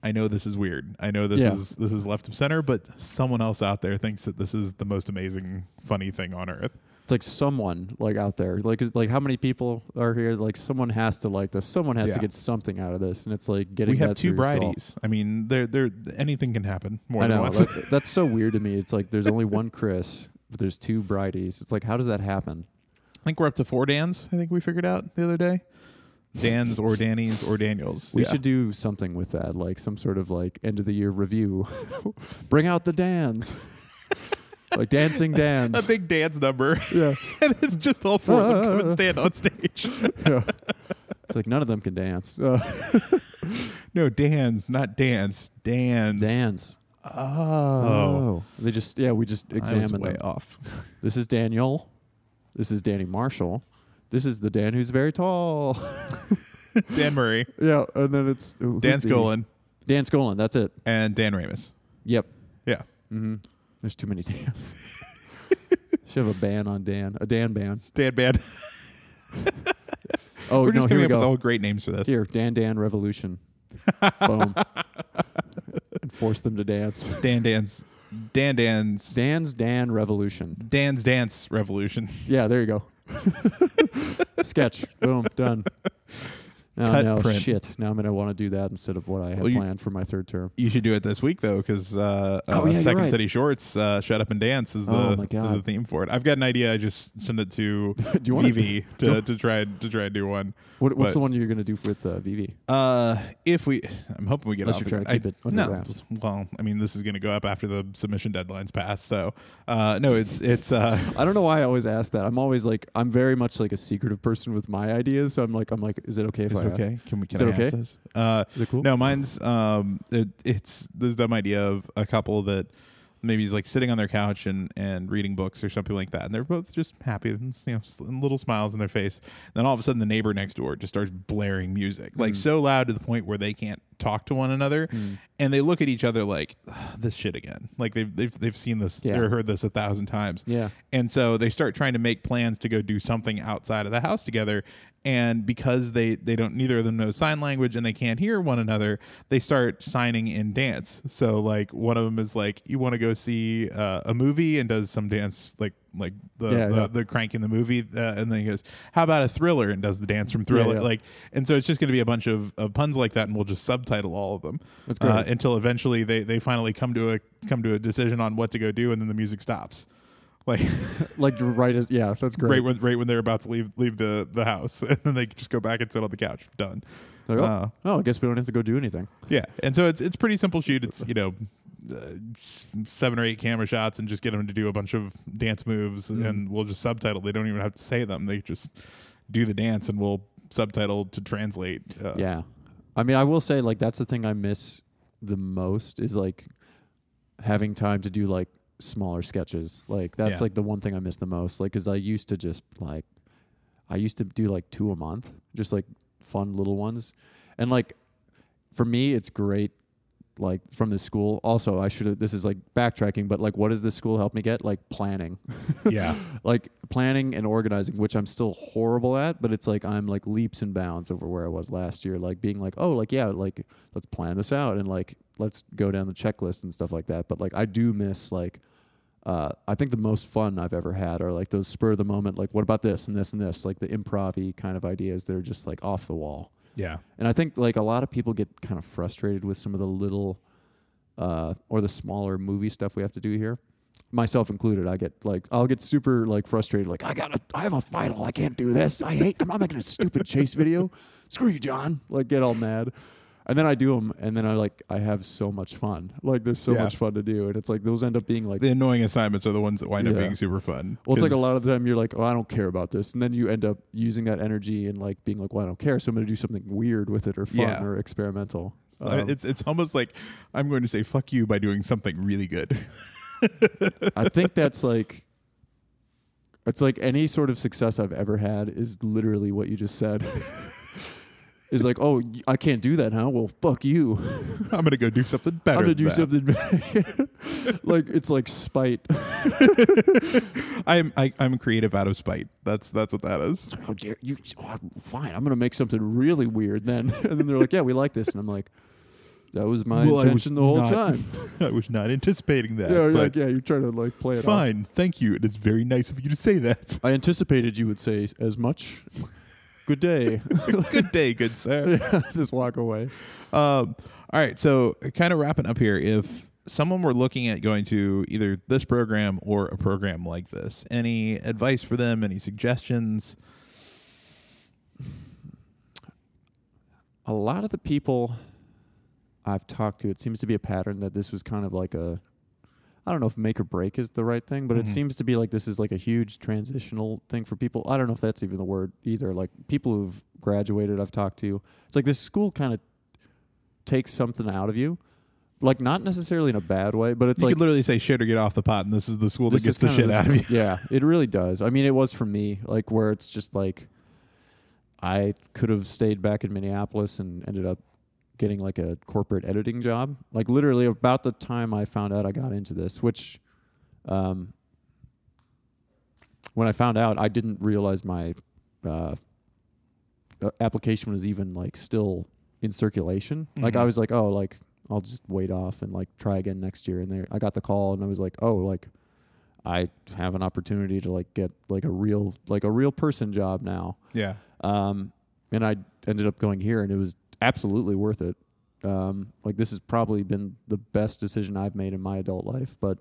S1: I know this is weird. I know this
S2: Yeah.
S1: is this is left of center, but someone else out there thinks that this is the most amazing, funny thing on earth.
S2: It's like someone like out there, like is, like how many people are here? Like someone has to like this. Someone has to get something out of this, and it's like getting.
S1: we have two
S2: through your skull.
S1: bridies. I mean, there there anything can happen more
S2: I
S1: than
S2: know
S1: once.
S2: that- that's so weird to me. It's like there's only one Chris, but there's two bridies. It's like how does that happen?
S1: I think we're up to four Dans. I think we figured out the other day. Dan's or Danny's or Daniels.
S2: We
S1: Yeah.
S2: should do something with that, like some sort of like end of the year review. Bring out the Dans, like dancing Dans.
S1: a big dance number,
S2: yeah,
S1: and it's just all four of them come and
S2: Uh.
S1: stand on stage.
S2: yeah. It's like none of them can dance. Uh,
S1: no, Dan's, not dance. Dan's.
S2: dance.
S1: Oh,
S2: they just yeah. We just
S1: I
S2: examined
S1: way
S2: them.
S1: off.
S2: This is Daniel. This is Danny Marshall. This is the Dan who's very tall.
S1: Dan Murray,
S2: yeah, and then it's who's
S1: Dan
S2: the-
S1: Skolin,
S2: Dan Skolin. That's it.
S1: and Dan Ramis.
S2: Yep.
S1: Yeah.
S2: Mm-hmm. There's too many Dans. Should have a ban on Dan. A Dan ban.
S1: Dan ban.
S2: Oh
S1: We're
S2: no,
S1: just
S2: here we
S1: up with
S2: go.
S1: all great names for this.
S2: Here, Dan Dan Revolution. Boom. Force them to dance.
S1: Dan Dan's. Dan Dan's.
S2: Dan's Dan Revolution.
S1: Dan's Dance Revolution.
S2: Yeah, there you go. Sketch. Boom. Done. Oh
S1: Cut
S2: no,
S1: print.
S2: shit. Now I'm gonna want to do that instead of what I had
S1: Well, you-
S2: planned for my third term.
S1: You should do it this week though, because uh,
S2: Oh,
S1: uh,
S2: yeah,
S1: Second
S2: right.
S1: City Shorts, uh, "Shut Up and Dance" is the
S2: Oh,
S1: is the theme for it. I've got an idea. I just send it to
S2: do you
S1: Vivi
S2: do
S1: to,
S2: you-
S1: to try to try and do one.
S2: What, what's
S1: But-
S2: the one you're gonna do with uh, VV?
S1: Uh, if we, I'm hoping we get
S2: Unless
S1: off
S2: you're
S1: the
S2: trying to
S1: gr-
S2: keep
S1: I-
S2: it under
S1: no,
S2: wraps.
S1: just- well, I mean, this is going to go up after the submission deadlines pass. So, uh, no, it's it's uh,
S2: I don't know why I always ask that. I'm always like, I'm very much like a secretive person with my ideas. So I'm like, I'm like, is it okay if I
S1: it okay? Can we? Can
S2: Is it
S1: I
S2: okay?
S1: ask this? Uh,
S2: Is it cool?
S1: No, mine's um, it, it's this dumb idea of a couple that maybe he's like sitting on their couch and, and reading books or something like that. And they're both just happy, and, you know, little smiles in their face. And then all of a sudden, the neighbor next door just starts blaring music, like so loud to the point where they can't talk to one another. And they look at each other like, "Ugh, this shit again. Like they've, they've, they've seen this
S2: Yeah.
S1: or heard this a thousand times.
S2: Yeah.
S1: And so they start trying to make plans to go do something outside of the house together. And because they, they don't, neither of them know sign language and they can't hear one another, they start signing in dance. So like one of them is like, you want to go see uh, a movie and does some dance like, like the,
S2: Yeah,
S1: the,
S2: yeah.
S1: the crank in the movie. Uh, and then he goes, how about a thriller and does the dance from thriller.
S2: yeah.
S1: Like, and so it's just going to be a bunch of, of puns like that. And we'll just subtitle all of them
S2: That's great.
S1: uh, until eventually they, they finally come to a, come to a decision on what to go do. And then the music stops. Like,
S2: Like right as yeah, that's great.
S1: right when right when they're about to leave leave the the house, and then they just go back and sit on the couch. Done.
S2: Like, oh,
S1: Uh,
S2: oh, I guess we don't have to go do anything.
S1: yeah, and so it's it's pretty simple shoot. It's you know. Uh, seven or eight camera shots and just get them to do a bunch of dance moves
S2: Mm.
S1: and we'll just subtitle they don't even have to say them they just do the dance and we'll subtitle to translate uh,
S2: Yeah. I mean, I will say like that's the thing I miss the most is like having time to do like smaller sketches. Like that's
S1: Yeah.
S2: like the one thing I miss the most. Like, cause I used to just like, I used to do like two a month, just like fun little ones. And like, for me, it's great. Like from the school. Also, I should have. This is like backtracking, but like, what does this school help me get? Like planning
S1: yeah
S2: like planning and organizing, which I'm still horrible at, but it's like I'm like leaps and bounds over where I was last year. Like being like, oh, like yeah, like let's plan this out and like let's go down the checklist and stuff like that. But like I do miss like uh, I think the most fun I've ever had are like those spur of the moment, like what about this and this and this, like the improv kind of ideas that are just like off the wall.
S1: Yeah
S2: And I think like a lot of people get kind of frustrated with some of the little uh, or the smaller movie stuff we have to do here. Myself included, I get like I'll get super like frustrated. Like I got to I have a final. I can't do this. I hate. I'm not making a stupid chase video. Screw you, John. Like get all mad, and then I do them, and then I like I have so much fun. Like there's so
S1: Yeah.
S2: much fun to do, and it's like those end up being like
S1: the annoying assignments are the ones that wind up being super fun
S2: well, it's like a lot of the time you're like, oh, I don't care about this, and then you end up using that energy and like being like, well, I don't care, so I'm going to do something weird with it or fun
S1: Yeah.
S2: or experimental. Um,
S1: it's it's almost like I'm going to say fuck you by doing something really good.
S2: I think that's like, it's like any sort of success I've ever had is literally what you just said. is like, oh, I can't do that, huh? Well, fuck you.
S1: I'm going to go do something better.
S2: I'm gonna do
S1: that.
S2: something. Better. like it's like spite.
S1: I'm I, I'm creative out of spite. That's that's what that is.
S2: How dare you? Oh, fine, I'm gonna make something really weird then. and then they're like, yeah, we like this, and I'm like, that was my
S1: Well, I was
S2: intention the whole
S1: not-
S2: time.
S1: I was not anticipating that.
S2: yeah, you're like, yeah, you're trying to like play it off.
S1: fine. Thank you. It is very nice of you to say that.
S2: I anticipated you would say as much. Good day.
S1: good day, good sir.
S2: Just walk away.
S1: Um, all right, so kind of wrapping up here. If someone were looking at going to either this program or a program like this, any advice for them? Any suggestions?
S2: a lot of the people I've talked to, it seems to be a pattern that this was kind of like a, I don't know if make or break is the right thing, but
S1: Mhm.
S2: it seems to be like this is like a huge transitional thing for people. I don't know if that's even the word either. Like people who've graduated, I've talked to, it's like this school kind of takes something out of you. Like not necessarily in a bad way, but it's
S1: you
S2: like
S1: could literally say shit or get off the pot, and this is the school that gets the shit out of you.
S2: Yeah, it really does. I mean, it was for me, like where it's just like I could have stayed back in Minneapolis and ended up getting like a corporate editing job. Like literally about the time I found out I got into this, which um when I found out, I didn't realize my uh, uh, application was even like still in circulation. Like I was like, oh, like I'll just wait off and like try again next year. And there, I got the call, and I was like, oh, like I have an opportunity to like get like a real like a real person job now.
S1: Yeah.
S2: Um, and I ended up going here, and it was absolutely worth it. Um, like this has probably been the best decision I've made in my adult life, but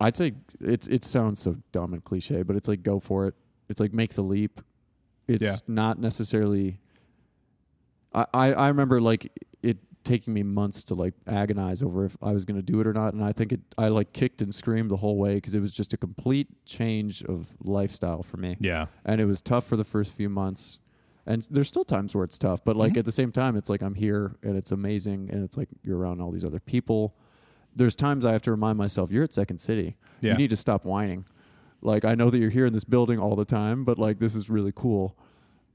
S2: I'd say it's it sounds so dumb and cliche, but it's like go for it. It's like make the leap. It's
S1: Yeah.
S2: not necessarily. I, I I remember like it taking me months to like agonize over if I was going to do it or not, and I think it I like kicked and screamed the whole way because it was just a complete change of lifestyle for me
S1: Yeah.
S2: and it was tough for the first few months. And there's still times where it's tough, but like
S1: Mhm.
S2: at the same time, it's like I'm here and it's amazing, and it's like you're around all these other people. There's times I have to remind myself, you're at Second City.
S1: Yeah.
S2: You need to stop whining. Like I know that you're here in this building all the time, but like this is really cool.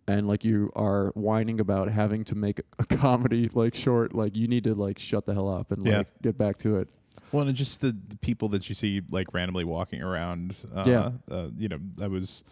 S2: And like you are whining about having to make a comedy like short, like you need to like shut the hell up and
S1: Yeah.
S2: like get back to it.
S1: Well, and just the, the people that you see like randomly walking around. Uh,
S2: Yeah.
S1: Uh, you know, I was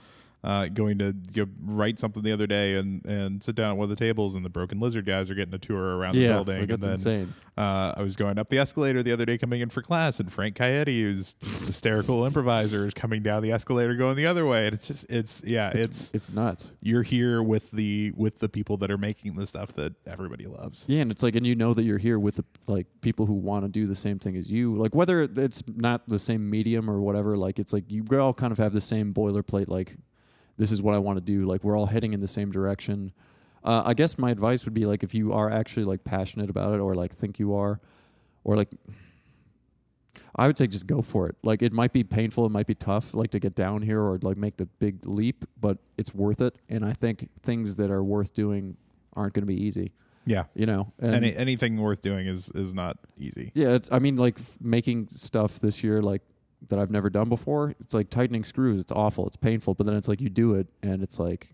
S1: uh, going to go write something the other day and, and sit down at one of the tables, and the Broken Lizard guys are getting a tour around the building.
S2: like
S1: and
S2: that's
S1: then
S2: insane.
S1: uh, I was going up the escalator the other day coming in for class, and Frank Coyote, who's just hysterical improviser, is coming down the escalator going the other way. And it's just, it's, yeah, it's,
S2: It's nuts.
S1: you're here with the with the people that are making the stuff that everybody loves.
S2: Yeah, and it's like, and you know that you're here with the, like people who want to do the same thing as you. Like whether it's not the same medium or whatever, like it's like you all kind of have the same boilerplate. Like this is what I want to do. Like we're all heading in the same direction. Uh, I guess my advice would be like if you are actually like passionate about it or like think you are, or like I would say just go for it. Like it might be painful, it might be tough, like to get down here or like make the big leap, but it's worth it. And I think things that are worth doing aren't going to be easy.
S1: Yeah,
S2: You know, and
S1: Any, anything worth doing is is not easy.
S2: yeah, it's. I mean, like f- making stuff this year, like that I've never done before. It's like tightening screws. It's awful. It's painful. But then it's like you do it, and it's like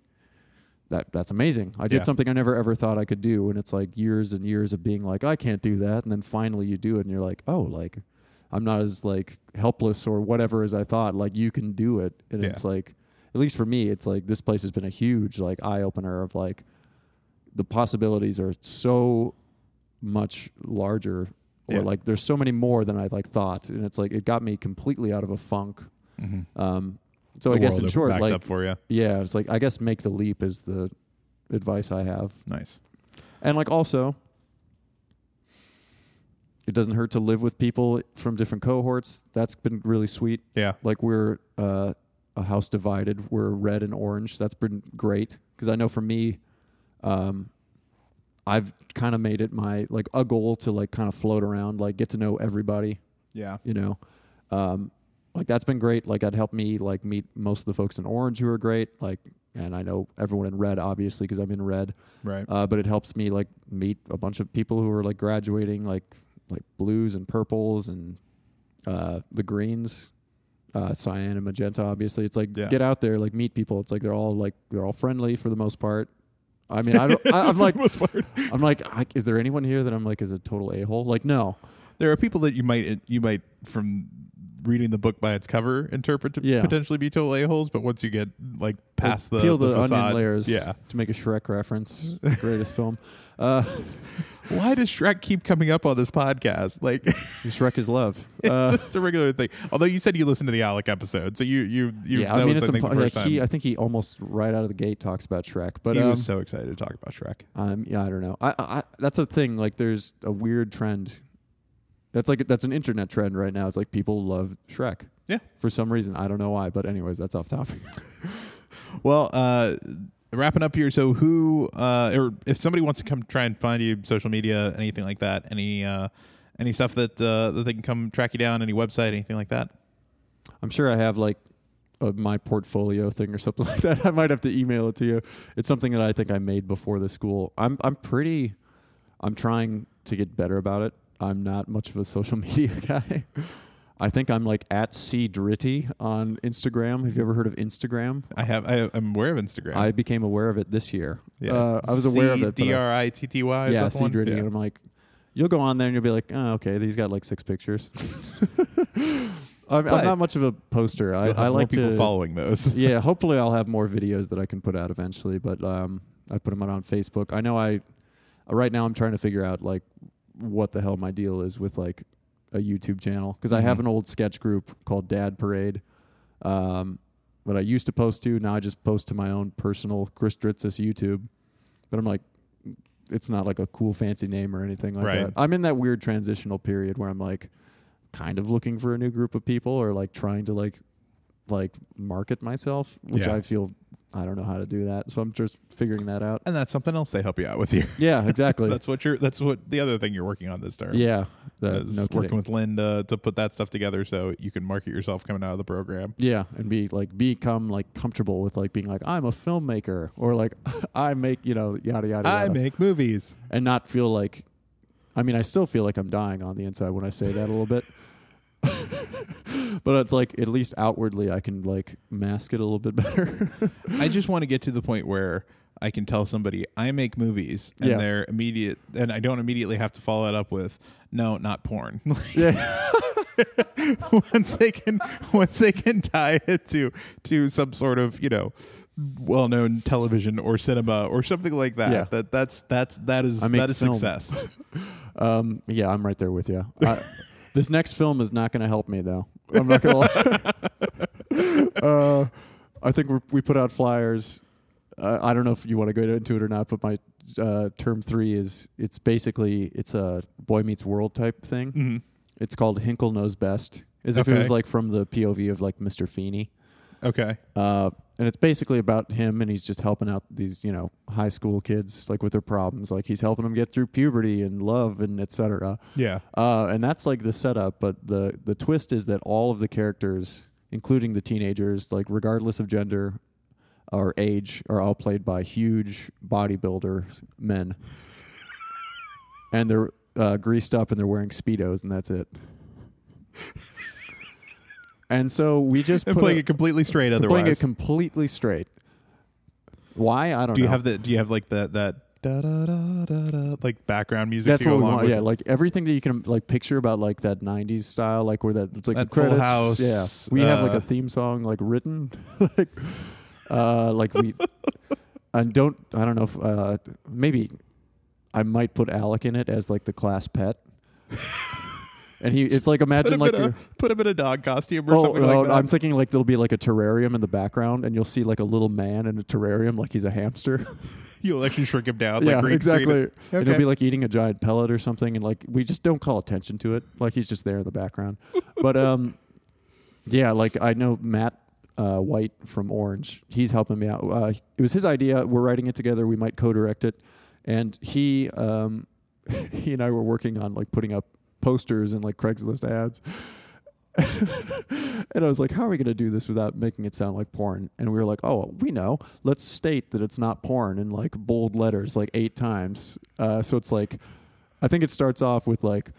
S2: that. That's amazing. I did
S1: Yeah.
S2: something I never ever thought I could do, and it's like years and years of being like, I can't do that, and then finally you do it, and you're like, oh, like I'm not as like helpless or whatever as I thought. Like you can do it, and
S1: Yeah.
S2: it's like, at least for me, it's like this place has been a huge like eye opener of like the possibilities are so much larger or
S1: Yeah.
S2: like there's so many more than I like thought, and it's like it got me completely out of a funk.
S1: Mm-hmm.
S2: Um, so
S1: the
S2: I guess in short, like
S1: up for you.
S2: yeah, it's like I guess make the leap is the advice I have,
S1: Nice.
S2: and like also. It doesn't hurt to live with people from different cohorts. That's been really sweet.
S1: Yeah.
S2: Like we're uh, a house divided. We're red and orange. That's been great because I know for me, um, I've kind of made it my like a goal to like kind of float around, like get to know everybody.
S1: Yeah.
S2: You know, um, like that's been great. Like that helped me like meet most of the folks in orange who are great. Like, and I know everyone in red obviously because I'm in red.
S1: Right.
S2: Uh, but it helps me like meet a bunch of people who are like graduating, like like blues and purples and uh, the greens, uh, cyan and magenta. Obviously, it's like
S1: Yeah.
S2: get out there, like meet people. It's like they're all like they're all friendly for the most part. I mean, I don't. I, I'm like. I'm like, I, is there anyone here that I'm like is a total a hole? Like, no.
S1: There are people that you might you might from reading the book by its cover interpret to
S2: Yeah.
S1: potentially be total a holes, but once you get like past
S2: Like,
S1: the
S2: peel the,
S1: facade,
S2: onion layers.
S1: yeah.
S2: To make a Shrek reference, greatest film. Uh,
S1: Why does Shrek keep coming up on this podcast? Like
S2: Shrek is love.
S1: it's,
S2: Uh,
S1: it's a regular thing. Although you said you listened to the Alec episode, so you you you
S2: yeah, I mean,
S1: was
S2: it's
S1: I think
S2: impo- like he. I think he almost right out of the gate talks about Shrek, but
S1: he
S2: um,
S1: was so excited to talk about Shrek.
S2: Um, yeah, I don't know. I, I that's a thing. Like, there's a weird trend. That's like that's an internet trend right now. It's like people love Shrek.
S1: Yeah.
S2: For some reason, I don't know why. But anyways, that's off topic.
S1: Well, uh, wrapping up here. So, who, uh, or if somebody wants to come try and find you, social media, anything like that, any, uh, any stuff that uh, that they can come track you down, any website, anything like that.
S2: I'm sure I have like a my portfolio thing or something like that. I might have to email it to you. It's something that I think I made before the school. I'm I'm pretty. I'm trying to get better about it. I'm not much of a social media guy. I think I'm like at C Dritty on Instagram. Have you ever heard of Instagram?
S1: I have. I, I'm aware of Instagram.
S2: I became aware of it this year.
S1: yeah.
S2: Uh, I was aware of it.
S1: D R I T T Y.
S2: yeah, C Dritty. And I'm like, you'll go on there and you'll be like, oh, okay, he's got like six pictures. I'm, I'm not much of a poster. I, I
S1: more
S2: like
S1: people
S2: to.
S1: following those.
S2: yeah, hopefully I'll have more videos that I can put out eventually. But um, I put them out on Facebook. I know I. Right now, I'm trying to figure out like what the hell my deal is with like a YouTube channel because I have
S1: Mhm.
S2: an old sketch group called Dad Parade. Um, that I used to post to. Now I just post to my own personal Chris Dritsas YouTube. But I'm like, it's not like a cool fancy name or anything like
S1: Right.
S2: that. I'm in that weird transitional period where I'm like, kind of looking for a new group of people or like trying to like, like market myself, which
S1: Yeah.
S2: I feel I don't know how to do that. So I'm just figuring that out.
S1: and that's something else they help you out with here.
S2: Yeah, exactly.
S1: that's what you're. That's what the other thing you're working on this term.
S2: yeah, That- no
S1: working
S2: kidding.
S1: with Linda to put that stuff together so you can market yourself coming out of the program.
S2: Yeah, and be like become like comfortable with like being like I'm a filmmaker or like I make you know yada yada.
S1: I
S2: yada.
S1: make movies.
S2: and not feel like I mean I still feel like I'm dying on the inside when I say that a little bit. but it's like at least outwardly I can like mask it a little bit better.
S1: I just want to get to the point where I can tell somebody I make movies and
S2: Yeah.
S1: they're immediate and I don't immediately have to follow it up with no, not porn.
S2: yeah.
S1: once they can once they can tie it to to some sort of, you know, well known television or cinema or something like that.
S2: Yeah.
S1: That that's that's that is that is
S2: film.
S1: success.
S2: Um yeah, I'm right there with you. I, this next film is not going to help me though. I'm not going to lie. uh, I think we we put out flyers. Uh, I don't know if you want to go into it or not, but my uh, term 3 is it's basically it's a boy meets world type thing.
S1: Mhm.
S2: It's called Hinkle Knows Best, as if it was like from the POV of like Mr. Feeney.
S1: Okay.
S2: Uh, and it's basically about him, and he's just helping out these, you know, high school kids like with their problems. Like he's helping them get through puberty and love and etc.
S1: Yeah.
S2: Uh, and that's like the setup. But the the twist is that all of the characters, including the teenagers, like regardless of gender or age, are all played by huge bodybuilder men, and they're uh, greased up and they're wearing speedos, and that's it. And so we just
S1: And playing
S2: a-
S1: it completely straight otherwise.
S2: playing it completely straight. Why I don't
S1: do you
S2: know.
S1: have the do you have like that that da da da like background music
S2: That's what we want. Yeah,
S1: it?
S2: like everything that you can like picture about like that '90s style, like where that it's like
S1: That
S2: the
S1: Full
S2: credits.
S1: House,
S2: yeah, we have like
S1: uh,
S2: a theme song like written, like, uh, like we. and don't I don't know if uh, maybe I might put Alec in it as like the class pet. And he, it's like imagine like
S1: a, put him in a dog costume or
S2: Oh,
S1: something
S2: oh,
S1: like that.
S2: I'm thinking like there'll be like a terrarium in the background, and you'll see like a little man in a terrarium, like he's a hamster.
S1: You'll actually shrink him down.
S2: yeah,
S1: like green
S2: exactly.
S1: screen it.
S2: And
S1: Okay.
S2: he'll be like eating a giant pellet or something, and like we just don't call attention to it. Like he's just there in the background. but um, yeah, like I know Matt uh, White from Orange. He's helping me out. Uh, it was his idea. We're writing it together. We might co-direct it, and he um, he and I were working on like putting up posters and like Craigslist ads. and I was like, how are we going to do this without making it sound like porn? And we were like, oh, we know. Let's state that it's not porn in like bold letters, like eight times. Uh, so it's like, I think it starts off with like,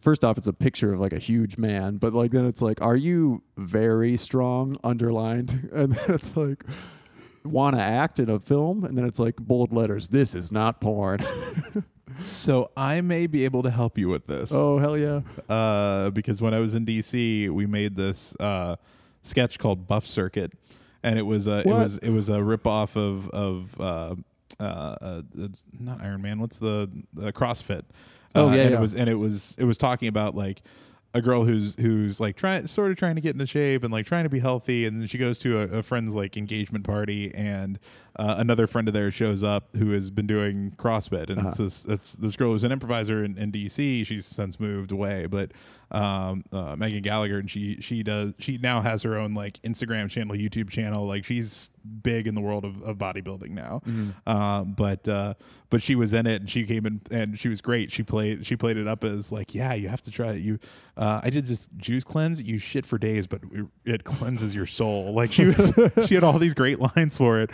S2: first off, it's a picture of like a huge man, but like then it's like, are you very strong underlined? And it's like, want to act in a film? And then it's like bold letters, this is not porn.
S1: So I may be able to help you with this.
S2: oh, hell yeah.
S1: Uh, because when I was in DC, we made this uh, sketch called Buff Circuit, and it was uh, it was it was a ripoff of of uh, uh, uh, not Iron Man. What's the, CrossFit?
S2: Oh,
S1: Uh,
S2: yeah,
S1: and
S2: yeah.
S1: it was and it was it was talking about like a girl who's who's like trying sort of trying to get into shape and like trying to be healthy and then she goes to a, a friend's like engagement party and uh, another friend of theirs shows up who has been doing CrossFit. And
S2: Uh-huh.
S1: it's this it's this girl who's an improviser in, in DC she's since moved away. But um, uh, Megan Gallagher and she she does she now has her own like Instagram channel YouTube channel. Like she's big in the world of, of bodybuilding now. Um, but uh, but she was in it and she came in and she was great. She played she played it up as like yeah you have to try it. You uh, I did this juice cleanse. You shit for days but it, it cleanses your soul. Like she was she had all these great lines for it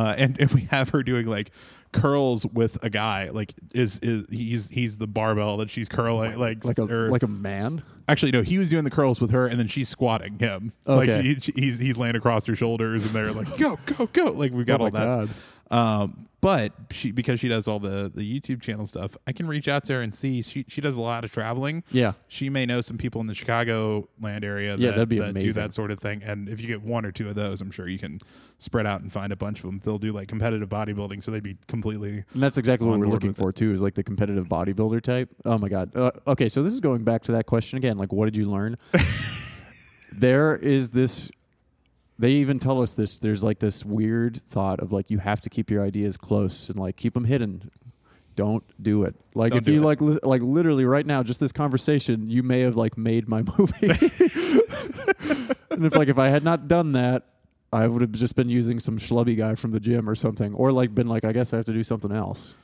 S1: uh, and, and we have her doing like curls with a guy like is is he's he's the barbell that she's curling like
S2: Like a,
S1: or-
S2: like a man?
S1: Actually, no. He was doing the curls with her, and then she's squatting him.
S2: Okay.
S1: Like he, he's he's laying across her shoulders, and they're like, "Go, go, go!" Like we've got
S2: Oh
S1: all that. Um, but she because she does all the the YouTube channel stuff, I can reach out to her and see. She she does a lot of traveling.
S2: Yeah.
S1: She may know some people in the Chicago land area.
S2: Yeah,
S1: that,
S2: that'd be
S1: that do that sort of thing. And if you get one or two of those, I'm sure you can spread out and find a bunch of them. They'll do like competitive bodybuilding, so they'd be completely
S2: And that's exactly what we're looking for too. Is like the competitive bodybuilder type. Oh my god. Uh, okay, so this is going back to that question again. Like, what did you learn? there is this. They even tell us this. There's like this weird thought of like you have to keep your ideas close and like keep them hidden. Don't do it. Like
S1: Don't
S2: if you
S1: it.
S2: like li- like literally right now, just this conversation, you may have like made my movie. and if like if I had not done that, I would have just been using some schlubby guy from the gym or something, or like been like, I guess I have to do something else.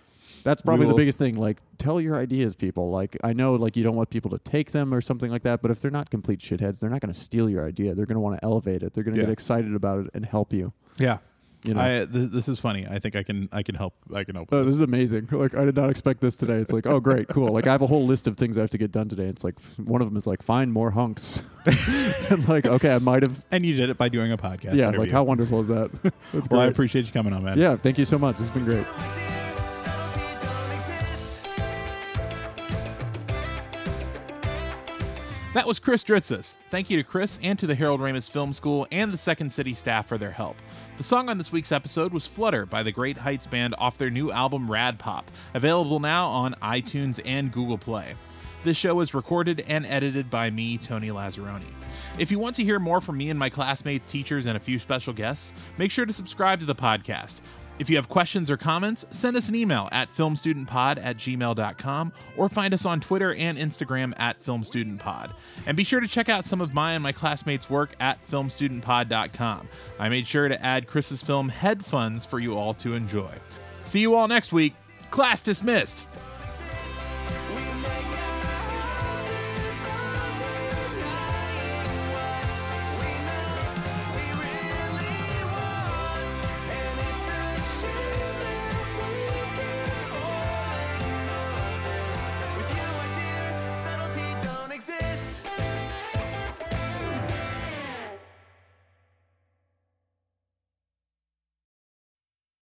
S2: That's probably
S1: will-
S2: the biggest thing. Like, tell your ideas, people. Like, I know, like, you don't want people to take them or something like that, but if they're not complete shitheads, they're not going to steal your idea. They're going to want to elevate it. They're going to
S1: Yeah.
S2: get excited about it and help you.
S1: Yeah.
S2: You know.
S1: I this, this is funny. I think I can I can help I can help.
S2: Oh,
S1: with
S2: this
S1: this.
S2: is amazing. Like, I did not expect this today. It's like, oh, great, cool. Like, I have a whole list of things I have to get done today. It's like, one of them is like, find more hunks. and like, okay, I might have.
S1: And you did it by doing a podcast.
S2: Yeah,
S1: interview.
S2: like, how wonderful is that? That's
S1: well, I
S2: great.
S1: appreciate you coming on, man.
S2: Yeah, thank you so much. It's been great.
S1: That was Chris Dritsas. Thank you to Chris and to the Harold Ramis Film School and the Second City staff for their help. The song on this week's episode was Flutter by the Great Heights Band off their new album Rad Pop, available now on iTunes and Google Play. This show is recorded and edited by me, Tony Lazzeroni. If you want to hear more from me and my classmates, teachers, and a few special guests, make sure to subscribe to the podcast. If you have questions or comments, send us an email at filmstudentpod at gmail.com or find us on Twitter and Instagram at filmstudentpod. And be sure to check out some of my and my classmates' work at filmstudentpod.com. I made sure to add Chris's film Headfuns for you all to enjoy. See you all next week. Class dismissed.